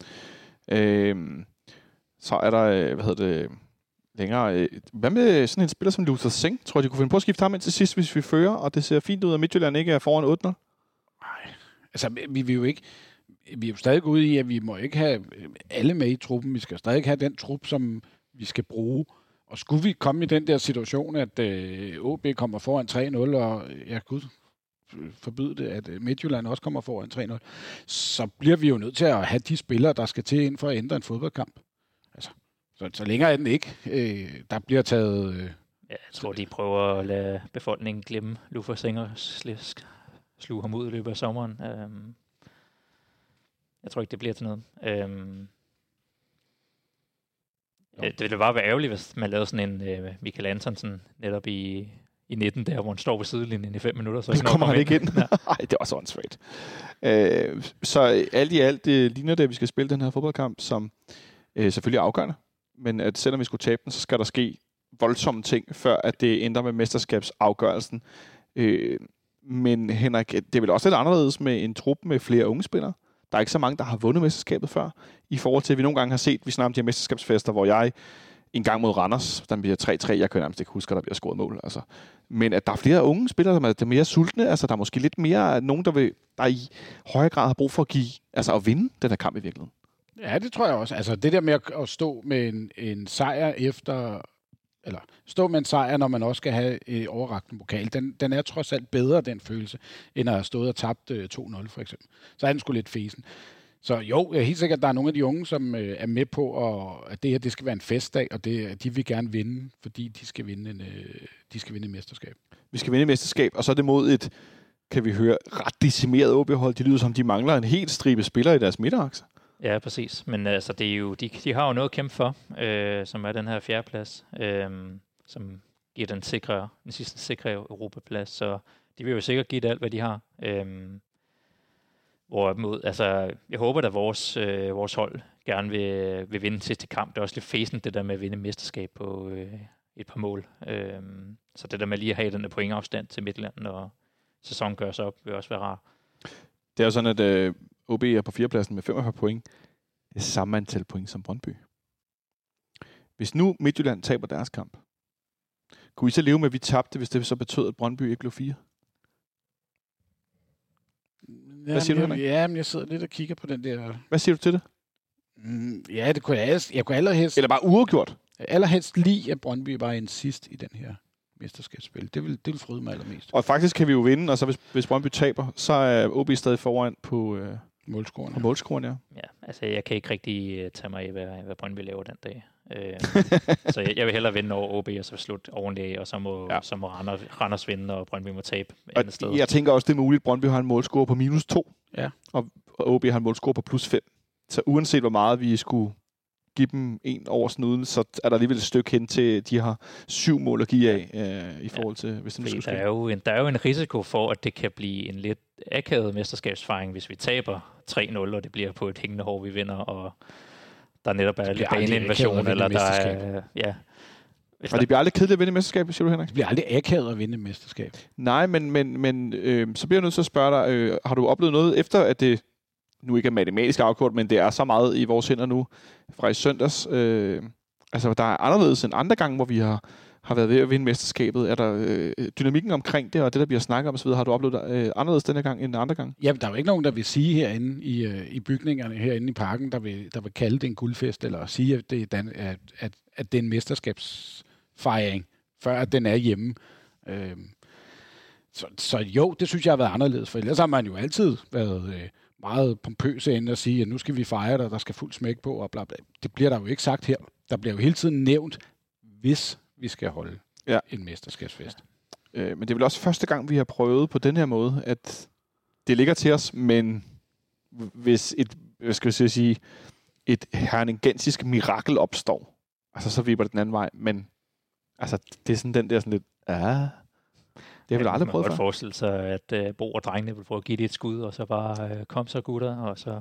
[SPEAKER 2] Øh, så er der, øh, hvad hedder det, længere. Øh, hvad med sådan en spiller som Luther Singh? Tror de kunne finde på at skifte ham ind til sidst, hvis vi fører, og det ser fint ud, at Midtjylland ikke er foran 8
[SPEAKER 3] Nej, altså vi vil jo ikke, vi er jo stadig ude i, at vi må ikke have alle med i truppen. Vi skal stadig have den trup, som vi skal bruge. Og skulle vi komme i den der situation, at øh, OB kommer foran 3-0, og øh, ja, gud, forbyde det, at øh, Midtjylland også kommer foran 3-0, så bliver vi jo nødt til at have de spillere, der skal til ind for at ændre en fodboldkamp. Altså, så, så længere er den ikke. Øh, der bliver taget... Øh,
[SPEAKER 4] ja, jeg tror, de prøver at lade befolkningen glemme Lufa Singer sluge ham ud i løbet af sommeren. Øhm, jeg tror ikke, det bliver til noget. Øhm, det ville bare være ærgerligt, hvis man lavede sådan en øh, Michael Antonsen netop i, i 19, der hvor han står ved sidelinjen i 5 minutter.
[SPEAKER 2] Så, så kommer han ikke ind. Nej, det er også åndssvagt. Øh, så alt i alt det ligner det, at vi skal spille den her fodboldkamp, som øh, selvfølgelig er afgørende. Men at selvom vi skulle tabe den, så skal der ske voldsomme ting, før at det ændrer med mesterskabsafgørelsen. Øh, men Henrik, det er vel også lidt anderledes med en trup med flere unge spillere. Der er ikke så mange, der har vundet mesterskabet før, i forhold til, at vi nogle gange har set, vi snakker om de her mesterskabsfester, hvor jeg en gang mod Randers, der bliver 3-3, jeg kan nærmest ikke huske, at der bliver scoret mål. Altså. Men at der er flere unge spillere, der er mere sultne, altså der er måske lidt mere øh, nogen, der, vil, der i højere grad har brug for at give, altså at vinde den her kamp i virkeligheden.
[SPEAKER 3] Ja, det tror jeg også. Altså det der med at stå med en, en sejr efter eller stå med en sejr, når man også skal have øh, overragt en pokal, den, den er trods alt bedre, den følelse, end at have stået og tabt øh, 2-0 for eksempel. Så er den sgu lidt fesen. Så jo, jeg er helt sikkert, at der er nogle af de unge, som øh, er med på, at, at det her det skal være en festdag, og det, de vil gerne vinde, fordi de skal vinde en, øh, de skal vinde et mesterskab.
[SPEAKER 2] Vi skal vinde et mesterskab, og så er det mod et, kan vi høre, ret decimeret OB-hold. De lyder som, de mangler en helt stribe spillere i deres midterakse.
[SPEAKER 4] Ja, præcis. Men altså, det er jo, de, de har jo noget at kæmpe for, øh, som er den her fjerdeplads, øh, som giver den, sikre, den sidste sikre Europaplads. Så de vil jo sikkert give det alt, hvad de har. Øh, Hvorimod, altså, jeg håber, at vores, øh, vores hold gerne vil, vil vinde sidste kamp. Det er også lidt fæsent, det der med at vinde mesterskab på øh, et par mål. Øh, så det der med lige at have den der pointafstand til Midtland, når sæsonen gør sig op, vil også være rart.
[SPEAKER 2] Det er jo sådan, at øh, OB er på fjerdepladsen med 45 point. Det samme antal point som Brøndby. Hvis nu Midtjylland taber deres kamp, kunne I så leve med, at vi tabte, hvis det så betød, at Brøndby ikke blev fire?
[SPEAKER 3] Hvad siger jamen, du, Henrik? Ja, men jeg sidder lidt og kigger på den der...
[SPEAKER 2] Hvad siger du til det?
[SPEAKER 3] Mm, ja, det kunne jeg, jeg kunne allerhelst...
[SPEAKER 2] Eller bare uafgjort?
[SPEAKER 3] Allerhelst lige, at Brøndby var en sidst i den her mesterskabsspil. Det vil, det vil fryde mig allermest.
[SPEAKER 2] Og faktisk kan vi jo vinde, og så hvis, hvis Brøndby taber, så er OB stadig foran på, øh,
[SPEAKER 3] målscoren.
[SPEAKER 2] På målscoren, ja.
[SPEAKER 4] Ja, altså jeg kan ikke rigtig uh, tage mig i, hvad, hvad Brøndby laver den dag. Øh, så jeg, jeg vil hellere vinde over OB, og så slutte ordentligt og så må, ja. så må Randers, Randers vinde, og Brøndby må tabe
[SPEAKER 2] og sted. Jeg tænker også, det er muligt, at Brøndby har en målscore på minus 2, ja. og, og OB har en målscore på plus 5. Så uanset hvor meget vi skulle give dem en over snuden, så er der alligevel et stykke hen til, de har syv mål at give af øh, i forhold til, ja. hvis det
[SPEAKER 4] skulle der er, jo en, der er jo en risiko for, at det kan blive en lidt akavet mesterskabsfaring, hvis vi taber 3-0, og det bliver på et hængende hår, vi vinder, og der netop er lidt baneinvasion, eller der er... Ja,
[SPEAKER 2] hvis og det bliver aldrig kedeligt at vinde mesterskab, siger du, Henrik?
[SPEAKER 3] Det bliver aldrig akavet at vinde mesterskab.
[SPEAKER 2] Nej, men, men, men øh, så bliver jeg nødt til at spørge dig, øh, har du oplevet noget efter, at det nu ikke er matematisk afgjort, men det er så meget i vores hænder nu fra i søndags. Øh, altså, der er anderledes end andre gange, hvor vi har, har været ved at vinde mesterskabet. Er der øh, dynamikken omkring det, og det, der bliver snakket om osv., har du oplevet øh, anderledes denne gang end andre gange?
[SPEAKER 3] Ja, der er jo ikke nogen, der vil sige herinde i, øh, i bygningerne, herinde i parken, der vil, der vil kalde det en guldfest, eller sige, at det er, dan- at, at, at det er en mesterskabsfejring, før at den er hjemme. Øh, så, så jo, det synes jeg har været anderledes, for ellers har man jo altid været... Øh, meget pompøse ind og sige, at nu skal vi fejre det, der skal fuld smæk på, og bla, bla. Det bliver der jo ikke sagt her. Der bliver jo hele tiden nævnt, hvis vi skal holde ja. en mesterskabsfest.
[SPEAKER 2] Ja. Øh, men det er vel også første gang, vi har prøvet på den her måde, at det ligger til os, men hvis et, hvad skal jeg sige, et herningensisk mirakel opstår, altså så vipper det den anden vej, men altså, det er sådan den der sådan lidt, ja, det har vi aldrig prøvet før.
[SPEAKER 4] Man forestille sig, at uh, Bo og drengene vil prøve at give det et skud, og så bare uh, kom så gutter, og så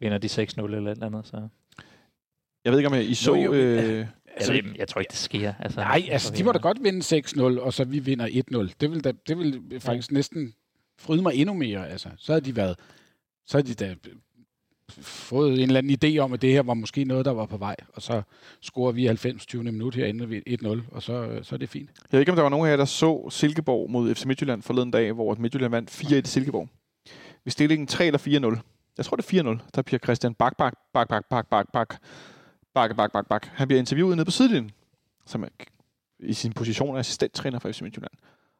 [SPEAKER 4] vinder de 6-0 eller et eller andet. Så.
[SPEAKER 2] Jeg ved ikke, om I så... Jo,
[SPEAKER 3] øh...
[SPEAKER 4] Altså, jeg, jeg tror ikke, det sker. Altså,
[SPEAKER 3] Nej, altså, de må da godt vinde 6-0, og så vi vinder 1-0. Det vil, da, det vil faktisk ja. næsten fryde mig endnu mere. Altså, så havde de været, så havde de da fået en eller anden idé om, at det her var måske noget, der var på vej, og så scorer vi 90. 20. minut herinde ved 1-0, og så, så er det fint.
[SPEAKER 2] Jeg ved ikke, om der var nogen af jer, der så Silkeborg mod FC Midtjylland forleden dag, hvor Midtjylland vandt 4-1 i Silkeborg. Vi stillingen 3 eller 4-0. Jeg tror, det er 4-0. Der bliver Christian Bak, Bak, Bak, Bak, Bak, Bak, Bak, Bak, Bak, Bak, Bak. Han bliver interviewet nede på sidelinjen, som er i sin position af assistenttræner for FC Midtjylland.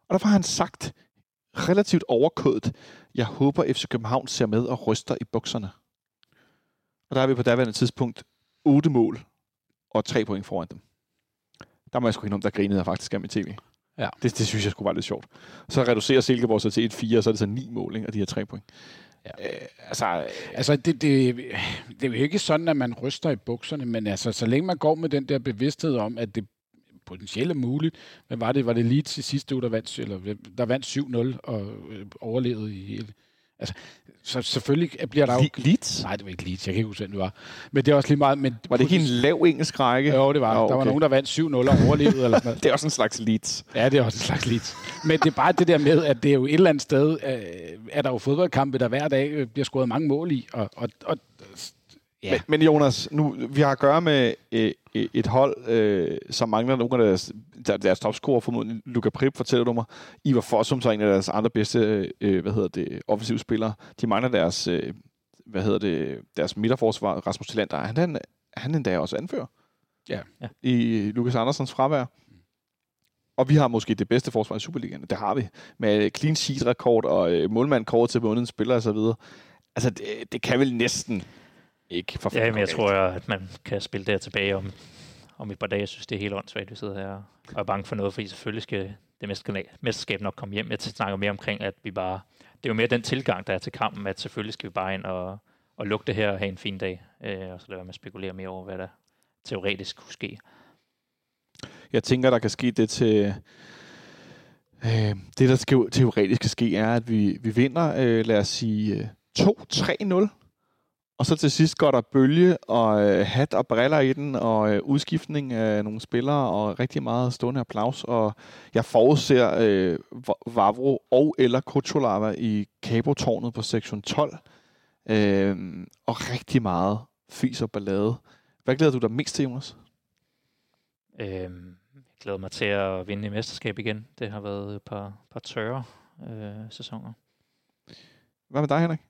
[SPEAKER 2] Og der har han sagt relativt overkodet, jeg håber FC København ser med og ryster i bukserne. Og der er vi på daværende tidspunkt 8 mål og 3 point foran dem. Der må jeg sgu om, der grinede jeg faktisk af i tv.
[SPEAKER 3] Ja.
[SPEAKER 2] Det, det synes jeg skulle være lidt sjovt. Så reducerer Silkeborg sig til et 4, og så er det så 9 mål, ikke? og de har 3 point.
[SPEAKER 3] Ja.
[SPEAKER 2] Øh, altså,
[SPEAKER 3] altså det, det, det er jo ikke sådan, at man ryster i bukserne, men altså, så længe man går med den der bevidsthed om, at det potentielt er muligt. Men var det, var det lige til sidste uge, der vandt, eller, der vandt 7-0 og øh, overlevede i hele... Altså, så selvfølgelig bliver der jo...
[SPEAKER 2] Leeds?
[SPEAKER 3] Nej, det var ikke Leeds. Jeg kan ikke huske, hvem det var. Men det er også lige meget... Men
[SPEAKER 2] var det ikke en lav engelsk række?
[SPEAKER 3] Jo, det var. Oh, okay. Der var nogen, der vandt 7-0 og overlevede. eller sådan noget.
[SPEAKER 2] det er også en slags Leeds.
[SPEAKER 3] Ja, det er også en slags Leeds. Men det er bare det der med, at det er jo et eller andet sted, øh, er der jo fodboldkampe, der hver dag øh, bliver scoret mange mål i. Og, og, og
[SPEAKER 2] Ja. Men, men Jonas, nu, vi har at gøre med øh, et hold, øh, som mangler nogle af deres, der, deres topscorer, formodentlig Luka Prip, fortæller du mig. Ivar Fossum, så er en af deres andre bedste øh, hvad hedder det, offensive spillere. De mangler deres, øh, hvad hedder det, deres midterforsvar, Rasmus Tillander. Han, han, han endda også anfører
[SPEAKER 3] ja.
[SPEAKER 2] i Lukas Andersens fravær. Og vi har måske det bedste forsvar i Superligaen. Det har vi. Med clean sheet-rekord og øh, målmand til månedens spiller og så videre. Altså, det, det kan vel næsten ikke for
[SPEAKER 4] Ja, men jeg tror, at man kan spille der tilbage om, om et par dage. Jeg synes, det er helt åndssvagt, at vi sidder her og er bange for noget, fordi selvfølgelig skal det mesterskab nok komme hjem. Jeg snakker mere omkring, at vi bare... Det er jo mere den tilgang, der er til kampen, at selvfølgelig skal vi bare ind og, og lukke det her og have en fin dag. Øh, og så lade være med at spekulere mere over, hvad der teoretisk kunne ske.
[SPEAKER 2] Jeg tænker, der kan ske det til... Øh, det, der skal, teoretisk kan ske, er, at vi, vi vinder, øh, lad os sige, 2-3-0 og så til sidst går der bølge og øh, hat og briller i den, og øh, udskiftning af nogle spillere, og rigtig meget stående applaus. Og jeg forudser øh, Vavro og eller Kutsulava i Cabo-tårnet på sektion 12. Øh, og rigtig meget fys og ballade. Hvad glæder du dig mest til, Jonas?
[SPEAKER 4] Øhm, jeg glæder mig til at vinde i mesterskab igen. Det har været et par, par tørre øh, sæsoner.
[SPEAKER 2] Hvad med dig, Henrik?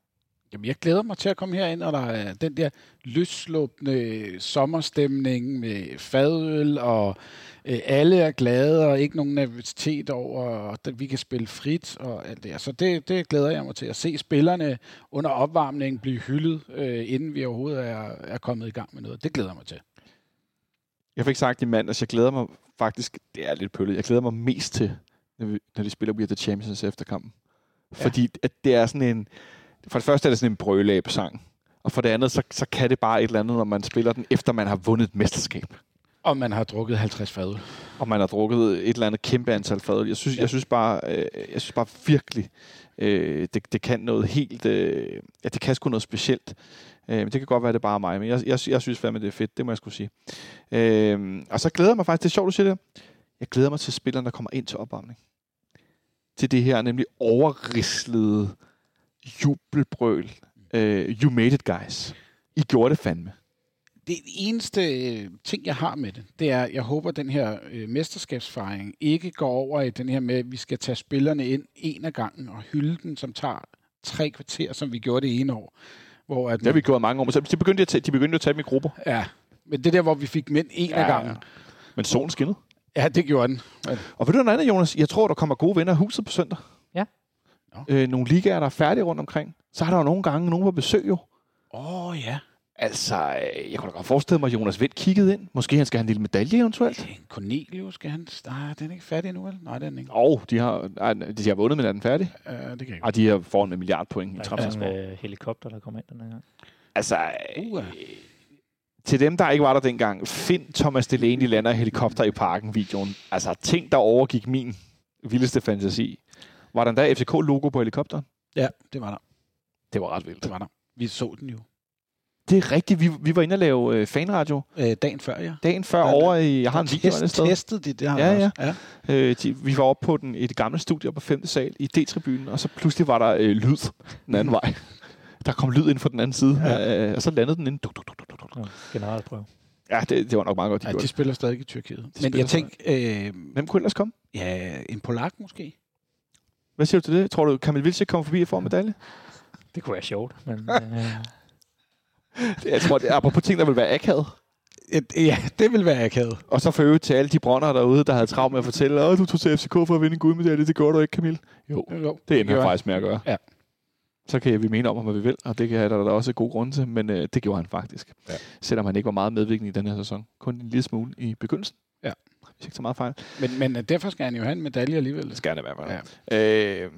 [SPEAKER 3] Jamen, jeg glæder mig til at komme herind, og der er den der løsluppende sommerstemning med fadøl, og øh, alle er glade, og ikke nogen nervøsitet over, at vi kan spille frit og alt det. Så det, det glæder jeg mig til at se spillerne under opvarmningen blive hyldet, øh, inden vi overhovedet er, er kommet i gang med noget. Det glæder jeg mig til.
[SPEAKER 2] Jeg fik sagt i mandags, jeg glæder mig faktisk, det er lidt pøllet, jeg glæder mig mest til, når, vi, når de spiller We Are The Champions efter kampen. Ja. Fordi at det er sådan en, for det første er det sådan en brølæb-sang, og for det andet, så, så kan det bare et eller andet, når man spiller den, efter man har vundet et mesterskab.
[SPEAKER 3] Og man har drukket 50 fadøl.
[SPEAKER 2] Og man har drukket et eller andet kæmpe antal fadøl. Jeg synes, ja. jeg synes bare, øh, jeg synes bare virkelig, øh, det, det kan noget helt, øh, ja, det kan sgu noget specielt. Øh, men det kan godt være, det er bare mig, men jeg, jeg, jeg synes fandme, det er fedt, det må jeg skulle sige. Øh, og så glæder jeg mig faktisk, det er sjovt, du siger det, jeg glæder mig til spillerne, der kommer ind til opvarmning. Til det her nemlig overrislede, jubelbrøl. Uh, you made it, guys. I gjorde det fandme.
[SPEAKER 3] Det eneste øh, ting, jeg har med det, det er, jeg håber, at den her øh, mesterskabsfejring ikke går over i den her med, at vi skal tage spillerne ind en af gangen og hylde den, som tager tre kvarter, som vi gjorde det ene år.
[SPEAKER 2] Hvor at, det har vi gjort mange år, så de begyndte, at tage, de begyndte at tage dem i grupper.
[SPEAKER 3] Ja, men det der, hvor vi fik mænd en ja, af gangen.
[SPEAKER 2] Men solen skinnede.
[SPEAKER 3] Ja, det gjorde den. Men...
[SPEAKER 2] Og ved du noget andet, Jonas? Jeg tror, der kommer gode venner af huset på søndag øh, nogle ligaer, der er færdige rundt omkring, så har der jo nogle gange nogen på besøg jo.
[SPEAKER 3] Åh, oh, ja.
[SPEAKER 2] Altså, øh, jeg kunne da godt forestille mig, at Jonas Vind kiggede ind. Måske han skal have en lille medalje eventuelt.
[SPEAKER 3] Cornelius skal han... Nej, den er ikke færdig nu, vel? Nej, den er ikke.
[SPEAKER 2] Åh, oh, de har, nej, de har vundet, men er den færdig?
[SPEAKER 3] Uh, det kan jeg
[SPEAKER 2] Og de har foran med milliardpoint i
[SPEAKER 4] transfersport. Der er en helikopter, der kommer ind den her gang.
[SPEAKER 2] Altså, uh. øh, til dem, der ikke var der dengang, find Thomas Delaney lander helikopter i parken videoen. Altså, ting, der overgik min vildeste fantasi. Var der endda FCK-logo på helikopteren?
[SPEAKER 3] Ja, det var der.
[SPEAKER 2] Det var ret vildt.
[SPEAKER 3] Det var der. Vi så den jo.
[SPEAKER 2] Det er rigtigt. Vi, vi var inde og lave øh, fanradio
[SPEAKER 3] Øh, dagen før, ja.
[SPEAKER 2] dagen før
[SPEAKER 3] Ja,
[SPEAKER 2] over i... Jeg har en
[SPEAKER 3] Der
[SPEAKER 2] video et
[SPEAKER 3] test,
[SPEAKER 2] sted.
[SPEAKER 3] Testede de det her
[SPEAKER 2] Ja,
[SPEAKER 3] også. ja.
[SPEAKER 2] Øh, de, vi var oppe på den, i det gamle studie på 5. sal i D-tribunen, og så pludselig var der øh, lyd den anden vej. Der kom lyd ind fra den anden side, ja. øh, og så landede den ind. Duk, duk.
[SPEAKER 4] Ja, generalprøve.
[SPEAKER 2] Ja, det, det var nok meget godt, de
[SPEAKER 3] Ja,
[SPEAKER 2] gjorde.
[SPEAKER 3] de spiller stadig i Tyrkiet. Men
[SPEAKER 2] spiller
[SPEAKER 3] jeg tænkte, øh,
[SPEAKER 2] Hvem kunne ellers komme?
[SPEAKER 3] ja, en polak måske?
[SPEAKER 2] Hvad siger du til det? Tror du, Kamil Vilcek kommer forbi og får en medalje?
[SPEAKER 4] Det kunne være sjovt, men øh,
[SPEAKER 2] Jeg tror, det er apropos ting, der vil være akavet.
[SPEAKER 3] Et, ja, det vil være akavet.
[SPEAKER 2] Og så for øvrigt til alle de brænder derude, der havde travlt med at fortælle, at du tog til FCK for at vinde en guldmedalje. Det gjorde du ikke, Kamil. Jo,
[SPEAKER 3] Jo,
[SPEAKER 2] det ender han. faktisk med at gøre.
[SPEAKER 3] Ja.
[SPEAKER 2] Så kan vi mene om, hvad vi vil, og det kan der da også gode grunde til, men øh, det gjorde han faktisk.
[SPEAKER 3] Ja.
[SPEAKER 2] Selvom han ikke var meget medvirkende i den her sæson. Kun en lille smule i begyndelsen. Hvis ikke så meget fejl.
[SPEAKER 3] Men, men øh, derfor skal han jo have en medalje alligevel.
[SPEAKER 2] Det skal han i hvert fald.
[SPEAKER 3] Ja.
[SPEAKER 2] Øh,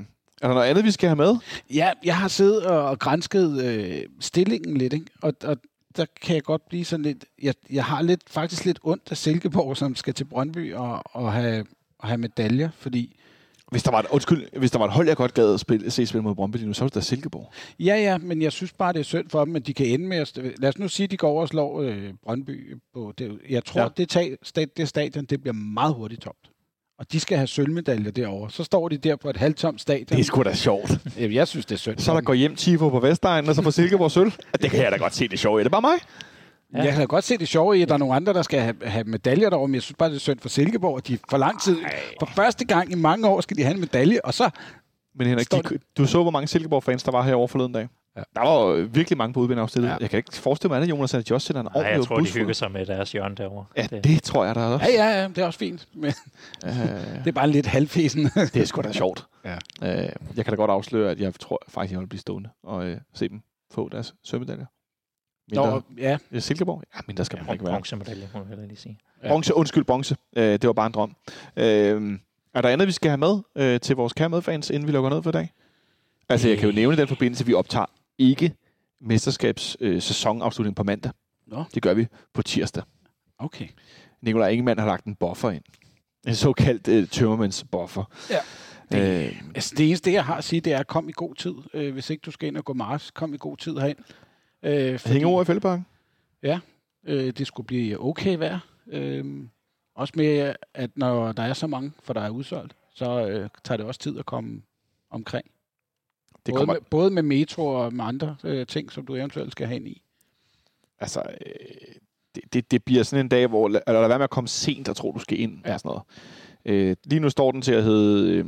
[SPEAKER 2] er der noget andet, vi skal have med?
[SPEAKER 3] Ja, jeg har siddet og, og grænsket øh, stillingen lidt, ikke? Og, og der kan jeg godt blive sådan lidt... Jeg, jeg har lidt, faktisk lidt ondt af Silkeborg, som skal til Brøndby og, og, have, og have medaljer, fordi...
[SPEAKER 2] Hvis der var et, undskyld, hvis der var et hold, jeg godt gad at spille, se spille mod Brøndby lige nu, så var det da Silkeborg.
[SPEAKER 3] Ja, ja, men jeg synes bare, det er synd for dem, at de kan ende med at... Lad os nu sige, at de går over og slår øh, Brøndby på... Det, jeg tror,
[SPEAKER 2] Ja.
[SPEAKER 3] det, tag, sta- det stadion, det bliver meget hurtigt tomt. Og de skal have sølvmedaljer derovre. Så står de der på et halvtomt stadion.
[SPEAKER 2] Det er sgu da sjovt.
[SPEAKER 3] Jamen, Jeg synes, det er synd.
[SPEAKER 2] Så der går hjem Tifo på Vestegnen, og så får Silkeborg sølv. Det kan jeg da godt se det sjove i. Er det bare mig?
[SPEAKER 4] Ja.
[SPEAKER 3] Jeg kan godt se det sjove i, at der er nogle andre, der skal have, have medaljer derovre, men jeg synes bare, det er synd for Silkeborg, at de for lang tid, for første gang i mange år, skal de have en medalje, og så...
[SPEAKER 2] Men Henrik, de, du så, hvor mange Silkeborg-fans, der var herovre forleden dag.
[SPEAKER 3] Ja.
[SPEAKER 2] Der var jo virkelig mange på udvendeafstillet. Ja. Jeg kan ikke forestille mig, at Jonas og Josh sætter en ordentlig
[SPEAKER 4] jeg tror, de
[SPEAKER 2] busfuld.
[SPEAKER 4] hygger sig med deres hjørne derovre.
[SPEAKER 2] Ja, det, det tror jeg, der er også.
[SPEAKER 3] Ja, ja, ja, det er også fint, men
[SPEAKER 2] Øh,
[SPEAKER 3] det er bare lidt halvfesen.
[SPEAKER 2] det er sgu da sjovt.
[SPEAKER 3] Ja.
[SPEAKER 2] Øh, jeg kan da godt afsløre, at jeg tror faktisk, jeg vil blive stående og øh, se dem få deres sølvmedaljer. Mindre,
[SPEAKER 3] Nå, ja.
[SPEAKER 2] Silkeborg? Ja, mindre skal
[SPEAKER 4] Ja,
[SPEAKER 2] man ikke være.
[SPEAKER 4] bronzemedalje, må jeg heller lige sige.
[SPEAKER 3] Ja.
[SPEAKER 2] Bronze, undskyld, bronze. Øh, det var bare en drøm. Øh, er der andet, vi skal have med øh, til vores kære medfans, inden vi lukker ned for i dag? Altså, jeg kan jo nævne i den forbindelse, at vi optager ikke mesterskabs øh, sæsonafslutning på mandag.
[SPEAKER 3] Nå.
[SPEAKER 2] Det gør vi på tirsdag.
[SPEAKER 3] okay.
[SPEAKER 2] Nikolaj Ingemann har lagt en buffer ind. En såkaldt øh, tømmermænds buffer.
[SPEAKER 3] Ja. Det-
[SPEAKER 2] Øh,
[SPEAKER 3] Altså, det eneste, jeg har at sige, det er, kom i god tid. Øh, hvis ikke du skal ind og gå mars, kom i god tid herind. Øh, fordi,
[SPEAKER 2] hænger ord i fældebakken?
[SPEAKER 3] øh, det skulle blive okay vejr. Øh, også med, at når der er så mange, for der er udsolgt, så øh, tager det også tid at komme omkring.
[SPEAKER 2] Det
[SPEAKER 3] både,
[SPEAKER 2] kommer,
[SPEAKER 3] med, både med metro og med andre øh, ting, som du eventuelt skal have ind i.
[SPEAKER 2] altså, øh, det, det, det bliver sådan en dag, hvor eller lad være med at komme sent og tro, du skal ind. Ja. Sådan noget. Øh, lige nu står den til at hedde... Øh,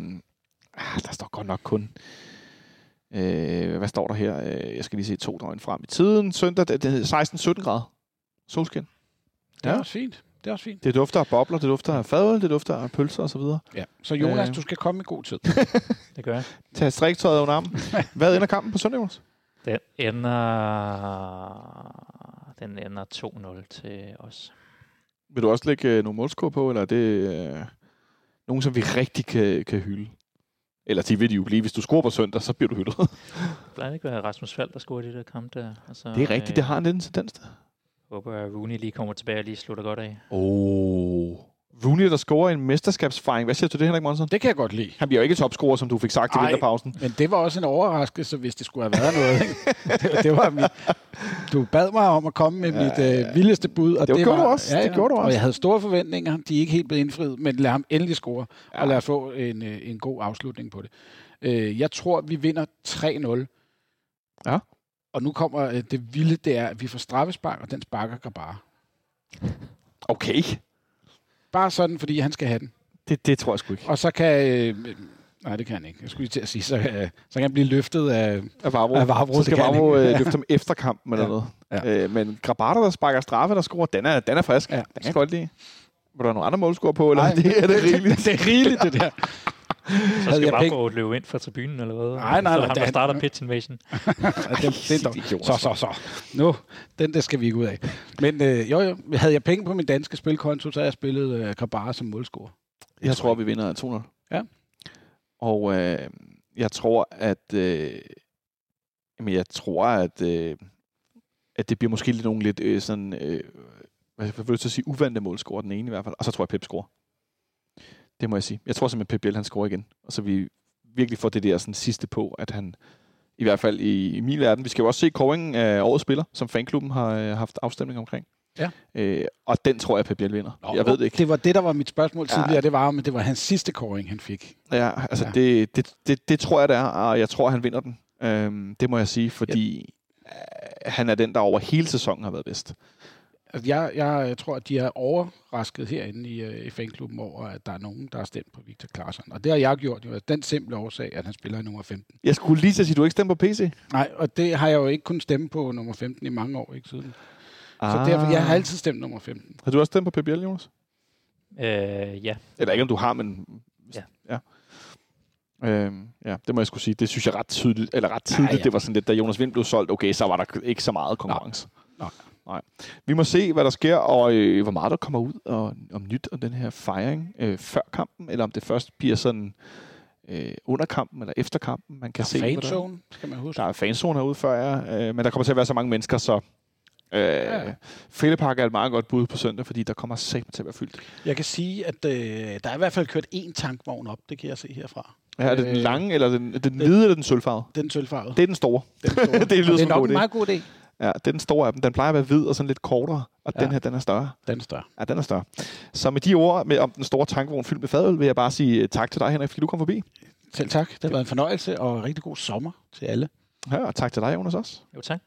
[SPEAKER 2] ah, der står godt nok kun... Øh, hvad står der her? Øh, jeg skal lige se to døgn frem i tiden. Søndag, det, det er 16-17 grader. Solskin.
[SPEAKER 3] Det er
[SPEAKER 2] Ja.
[SPEAKER 3] også fint. Det er også fint.
[SPEAKER 2] Det dufter af bobler, det dufter af fadøl, det dufter af pølser og så videre.
[SPEAKER 3] Ja. Så Jonas,
[SPEAKER 2] Øh.
[SPEAKER 3] du skal komme i god tid.
[SPEAKER 4] Det gør jeg.
[SPEAKER 2] Tag striktøjet under armen. Hvad ender kampen på søndag, Jonas?
[SPEAKER 4] Den ender, den ender 2-0 til os.
[SPEAKER 2] Vil du også lægge øh, nogle målscore på, eller er det øh, nogen, som vi rigtig kan, kan hylde? Eller de vil de jo blive. Hvis du scorer på søndag, så bliver du hyldet.
[SPEAKER 4] Plejer det ikke være Rasmus Fald, der scorer i det der kamp der? Og så,
[SPEAKER 2] Det er rigtigt, det har en lidt en tendens til.
[SPEAKER 4] håber at Rooney lige kommer tilbage og lige slutter godt af.
[SPEAKER 2] Oh. Rooney, der scorer en mesterskabsfejring. Hvad siger du til det, Henrik Monsen?
[SPEAKER 3] Det kan jeg godt lide.
[SPEAKER 2] Han bliver jo ikke topscorer, som du fik sagt
[SPEAKER 3] Ej.
[SPEAKER 2] vinterpausen.
[SPEAKER 3] Men det var også en overraskelse, hvis det skulle have været noget. Ikke? Det, det var mit, du bad mig om at komme med
[SPEAKER 2] Ja,
[SPEAKER 3] mit øh, vildeste bud. Og
[SPEAKER 2] Det gjorde
[SPEAKER 3] var,
[SPEAKER 2] du også. Det gjorde du
[SPEAKER 3] Og
[SPEAKER 2] også.
[SPEAKER 3] jeg havde store forventninger. De er ikke helt blevet indfriet, men lad ham endelig score.
[SPEAKER 2] Ja.
[SPEAKER 3] Ja. Og lad os få en, øh, en god afslutning på det. Øh, jeg tror, vi vinder 3-0.
[SPEAKER 2] Ja.
[SPEAKER 3] Og nu kommer øh, det vilde, det er, at vi får straffespark, og den sparker Grabar.
[SPEAKER 2] Okay.
[SPEAKER 3] Bare sådan, fordi han skal have den.
[SPEAKER 2] Det, det tror jeg sgu ikke.
[SPEAKER 3] Og så kan... Øh, nej, det kan han ikke. Jeg skulle lige til at sige, så, øh, så kan han blive løftet af...
[SPEAKER 2] Af Vavro.
[SPEAKER 3] Af Vavro,
[SPEAKER 2] så skal
[SPEAKER 3] kan han
[SPEAKER 2] Vavro øh, løfte ham efter kampen eller
[SPEAKER 3] Ja.
[SPEAKER 2] noget.
[SPEAKER 3] Ja.
[SPEAKER 2] Øh, men Grabata, der sparker straffe, der scorer, den er, den er frisk.
[SPEAKER 3] Ja.
[SPEAKER 2] Den kan jeg godt lide. Vil der nogle andre målscorer på, eller
[SPEAKER 3] Nej,
[SPEAKER 2] det er det rigeligt?
[SPEAKER 3] det er rigeligt, det der.
[SPEAKER 4] Så skal
[SPEAKER 3] jeg
[SPEAKER 4] bare
[SPEAKER 3] penge-
[SPEAKER 4] gå løbe ind fra tribunen, eller hvad?
[SPEAKER 3] Nej, nej,
[SPEAKER 4] så
[SPEAKER 3] nej,
[SPEAKER 4] han, der
[SPEAKER 3] er-
[SPEAKER 4] starter pitch invasion.
[SPEAKER 3] Den, den, dog. så, så, så. Nu, den der skal vi ikke ud af. Men øh, jo, jo, havde jeg penge på min danske spilkonto, så havde jeg spillet øh, Krabara som målscorer.
[SPEAKER 2] Jeg tror, vi vinder 2-0.
[SPEAKER 3] Ja.
[SPEAKER 2] Og øh, jeg tror, at... Øh, jamen, jeg tror, at, øh, at det bliver måske lidt nogle lidt øh, sådan... Øh, hvad vil du så sige? Uvante målscorer, den ene i hvert fald. Og så tror jeg, Pep scorer. Det må jeg sige. Jeg tror simpelthen, Pep Biel, han scorer igen. Og så vi virkelig får det der sådan sidste på, at han I hvert fald i, i min verden. Vi skal jo også se kåringen af årets spiller, som fanklubben har øh, haft afstemning omkring.
[SPEAKER 3] Ja.
[SPEAKER 2] Øh, og den tror jeg, Biel vinder.
[SPEAKER 3] Nå,
[SPEAKER 2] jeg ved det ikke.
[SPEAKER 3] Det var det, der var mit spørgsmål
[SPEAKER 2] Ja.
[SPEAKER 3] tidligere. Det var, om det var hans sidste kåring, han fik.
[SPEAKER 2] Ja, altså
[SPEAKER 3] Ja.
[SPEAKER 2] ja. Det, det, det, det tror jeg, det er, og jeg tror, han vinder den. Øhm, det må jeg sige, fordi ja. han er den, der over hele sæsonen har været bedst.
[SPEAKER 3] Altså, jeg, jeg, tror, at de er overrasket herinde i, øh, i fanklubben over, at der er nogen, der har stemt på Victor Claesson. Og det har jeg gjort jo af den simple årsag, at han spiller i nummer 15.
[SPEAKER 2] Jeg skulle lige til at sige, at du ikke stemmer på PC.
[SPEAKER 3] Nej, og det har jeg jo ikke kunnet stemme på nummer 15 i mange år, ikke siden. Ah. Så derfor, jeg har altid stemt nummer 15.
[SPEAKER 2] Har du også stemt på Biel, Jonas?
[SPEAKER 4] Øh, ja.
[SPEAKER 2] Eller ikke, om du har, men...
[SPEAKER 4] Ja.
[SPEAKER 2] ja. Øhm, ja, det må jeg skulle sige. Det synes jeg ret tydeligt, eller ret tidligt,
[SPEAKER 3] ja.
[SPEAKER 2] ja. det var sådan lidt, da Jonas Vind blev solgt, okay, så var der ikke så meget konkurrence.
[SPEAKER 3] Nej.
[SPEAKER 2] Nej. Vi må se, hvad der sker, og øh, hvor meget der kommer ud og, om nyt om den her fejring øh, før kampen, eller om det først bliver sådan øh, under kampen eller efter kampen, man kan se. hvad der-
[SPEAKER 3] Fanzone, skal man huske.
[SPEAKER 2] Der er fanzone herude før, ja, øh, men der kommer til at være så mange mennesker, så øh,
[SPEAKER 3] Ja.
[SPEAKER 2] Fællepark er et meget godt bud på søndag, fordi der kommer sagt til at være fyldt.
[SPEAKER 3] Jeg kan sige, at øh, der er i hvert fald kørt én tankvogn op. Det kan jeg se herfra.
[SPEAKER 2] Ja, er det den
[SPEAKER 3] Øh,
[SPEAKER 2] lange, eller den, den hvide, eller den sølvfarvede?
[SPEAKER 3] Den sølvfarvede.
[SPEAKER 2] Det er den store.
[SPEAKER 3] Den store.
[SPEAKER 2] det lyder
[SPEAKER 3] det er
[SPEAKER 2] en
[SPEAKER 3] nok en meget god idé.
[SPEAKER 2] Ja, det er den store af dem. Den plejer at være hvid og sådan lidt kortere, og
[SPEAKER 3] Ja.
[SPEAKER 2] den her, den er større.
[SPEAKER 3] Den er større.
[SPEAKER 2] Ja, den er større. Så med de ord med, om den store tankvogn fyldt med fadøl, vil jeg bare sige øh, tak til dig, Henrik, fordi du kom forbi.
[SPEAKER 3] Selv tak. Det har været en fornøjelse og rigtig god sommer til alle.
[SPEAKER 2] Ja, og tak til dig, Jonas, også.
[SPEAKER 4] Jo, tak.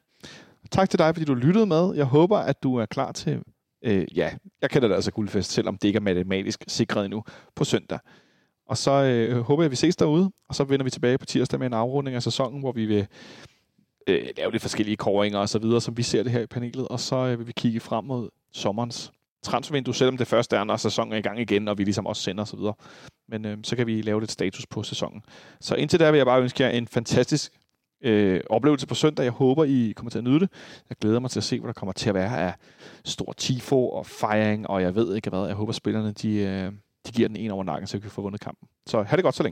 [SPEAKER 2] Tak til dig, fordi du lyttede med. Jeg håber, at du er klar til, øh, ja, jeg kalder det altså guldfest, selvom det ikke er matematisk sikret endnu, på søndag. Og så øh, håber jeg, at vi ses derude, og så vender vi tilbage på tirsdag med en afrunding af sæsonen, hvor vi vil øh, lave lidt forskellige kåringer og så videre, som vi ser det her i panelet, og så øh, vil vi kigge frem mod sommerens transfervindue, selvom det første er, når sæsonen er i gang igen, og vi ligesom også sender og så videre. Men øh, så kan vi lave lidt status på sæsonen. Så indtil der vil jeg bare ønske jer en fantastisk øh, oplevelse på søndag. Jeg håber, I kommer til at nyde det. Jeg glæder mig til at se, hvad der kommer til at være af stor tifo og fejring, og jeg ved ikke hvad. Jeg håber, spillerne de, øh, de giver den en over nakken, så vi kan få vundet kampen. Så have det godt så længe.